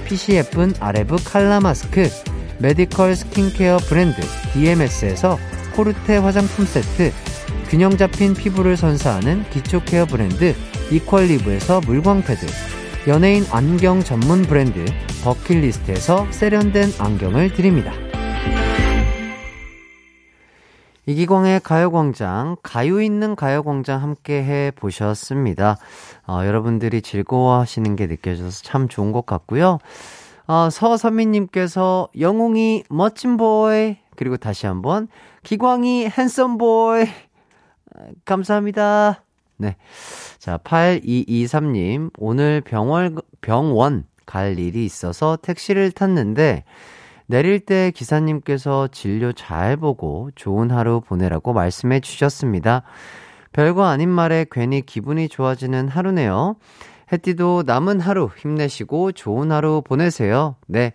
S1: 핏이 예쁜 아레브 칼라 마스크 메디컬 스킨케어 브랜드 DMS에서 코르테 화장품 세트 균형 잡힌 피부를 선사하는 기초 케어 브랜드 이퀄리브에서 물광 패드 연예인 안경 전문 브랜드 버킷리스트에서 세련된 안경을 드립니다. 이기광의 가요광장, 가요 있는 가요광장 함께 해 보셨습니다. 어, 여러분들이 즐거워하시는 게 느껴져서 참 좋은 것 같고요. 어, 서선미님께서 영웅이 멋진 보이, 그리고 다시 한번 기광이 핸섬 보이, 감사합니다. 네. 자, 8223님, 오늘 병원, 병원 갈 일이 있어서 택시를 탔는데, 내릴 때 기사님께서 진료 잘 보고 좋은 하루 보내라고 말씀해 주셨습니다. 별거 아닌 말에 괜히 기분이 좋아지는 하루네요. 해띠도 남은 하루 힘내시고 좋은 하루 보내세요. 네.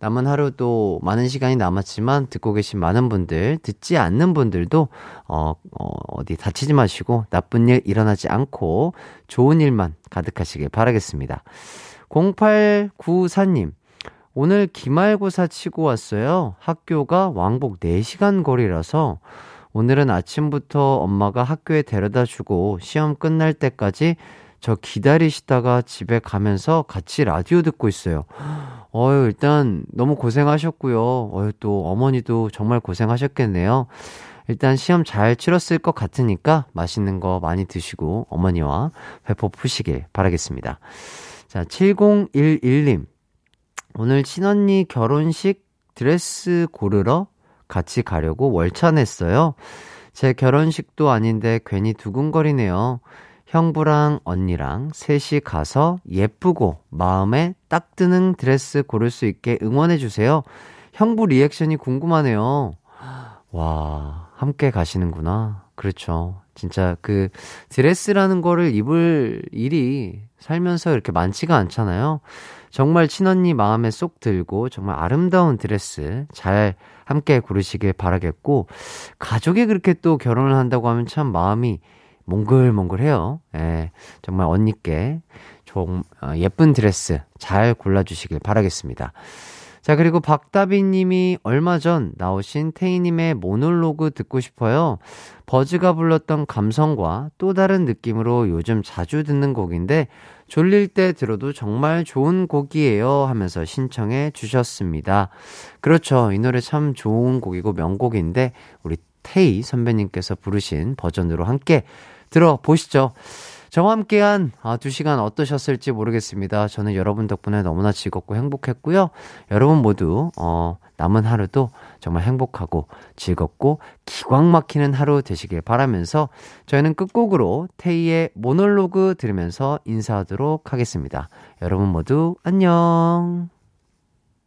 S1: 남은 하루 도 많은 시간이 남았지만 듣고 계신 많은 분들, 듣지 않는 분들도, 어, 어, 어디 다치지 마시고 나쁜 일 일어나지 않고 좋은 일만 가득하시길 바라겠습니다. 0894님, 오늘 기말고사 치고 왔어요. 학교가 왕복 4시간 거리라서 오늘은 아침부터 엄마가 학교에 데려다 주고 시험 끝날 때까지 저 기다리시다가 집에 가면서 같이 라디오 듣고 있어요. 어유 일단 너무 고생하셨고요. 어유 또 어머니도 정말 고생하셨겠네요. 일단 시험 잘 치렀을 것 같으니까 맛있는 거 많이 드시고 어머니와 회포 푸시길 바라겠습니다. 자, 7011님. 오늘 친언니 결혼식 드레스 고르러 같이 가려고 월차 냈어요. 제 결혼식도 아닌데 괜히 두근거리네요. 형부랑 언니랑 셋이 가서 예쁘고 마음에 딱 드는 드레스 고를 수 있게 응원해주세요. 형부 리액션이 궁금하네요. 와, 함께 가시는구나. 그렇죠. 진짜 그 드레스라는 거를 입을 일이 살면서 이렇게 많지가 않잖아요. 정말 친언니 마음에 쏙 들고 정말 아름다운 드레스 잘 함께 고르시길 바라겠고 가족이 그렇게 또 결혼을 한다고 하면 참 마음이 몽글몽글해요. 예, 정말 언니께 좀 어, 예쁜 드레스 잘 골라주시길 바라겠습니다. 자, 그리고 박다비 님이 얼마 전 나오신 테이님의 모놀로그 듣고 싶어요. 버즈가 불렀던 감성과 또 다른 느낌으로 요즘 자주 듣는 곡인데 졸릴 때 들어도 정말 좋은 곡이에요 하면서 신청해 주셨습니다. 그렇죠. 이 노래 참 좋은 곡이고 명곡인데 우리 테이 선배님께서 부르신 버전으로 함께 들어보시죠. 저와 함께한 아, 두 시간 어떠셨을지 모르겠습니다. 저는 여러분 덕분에 너무나 즐겁고 행복했고요. 여러분 모두 어, 남은 하루도 정말 행복하고 즐겁고 기광 막히는 하루 되시길 바라면서 저희는 끝곡으로 테이의 모놀로그 들으면서 인사하도록 하겠습니다. 여러분 모두 안녕.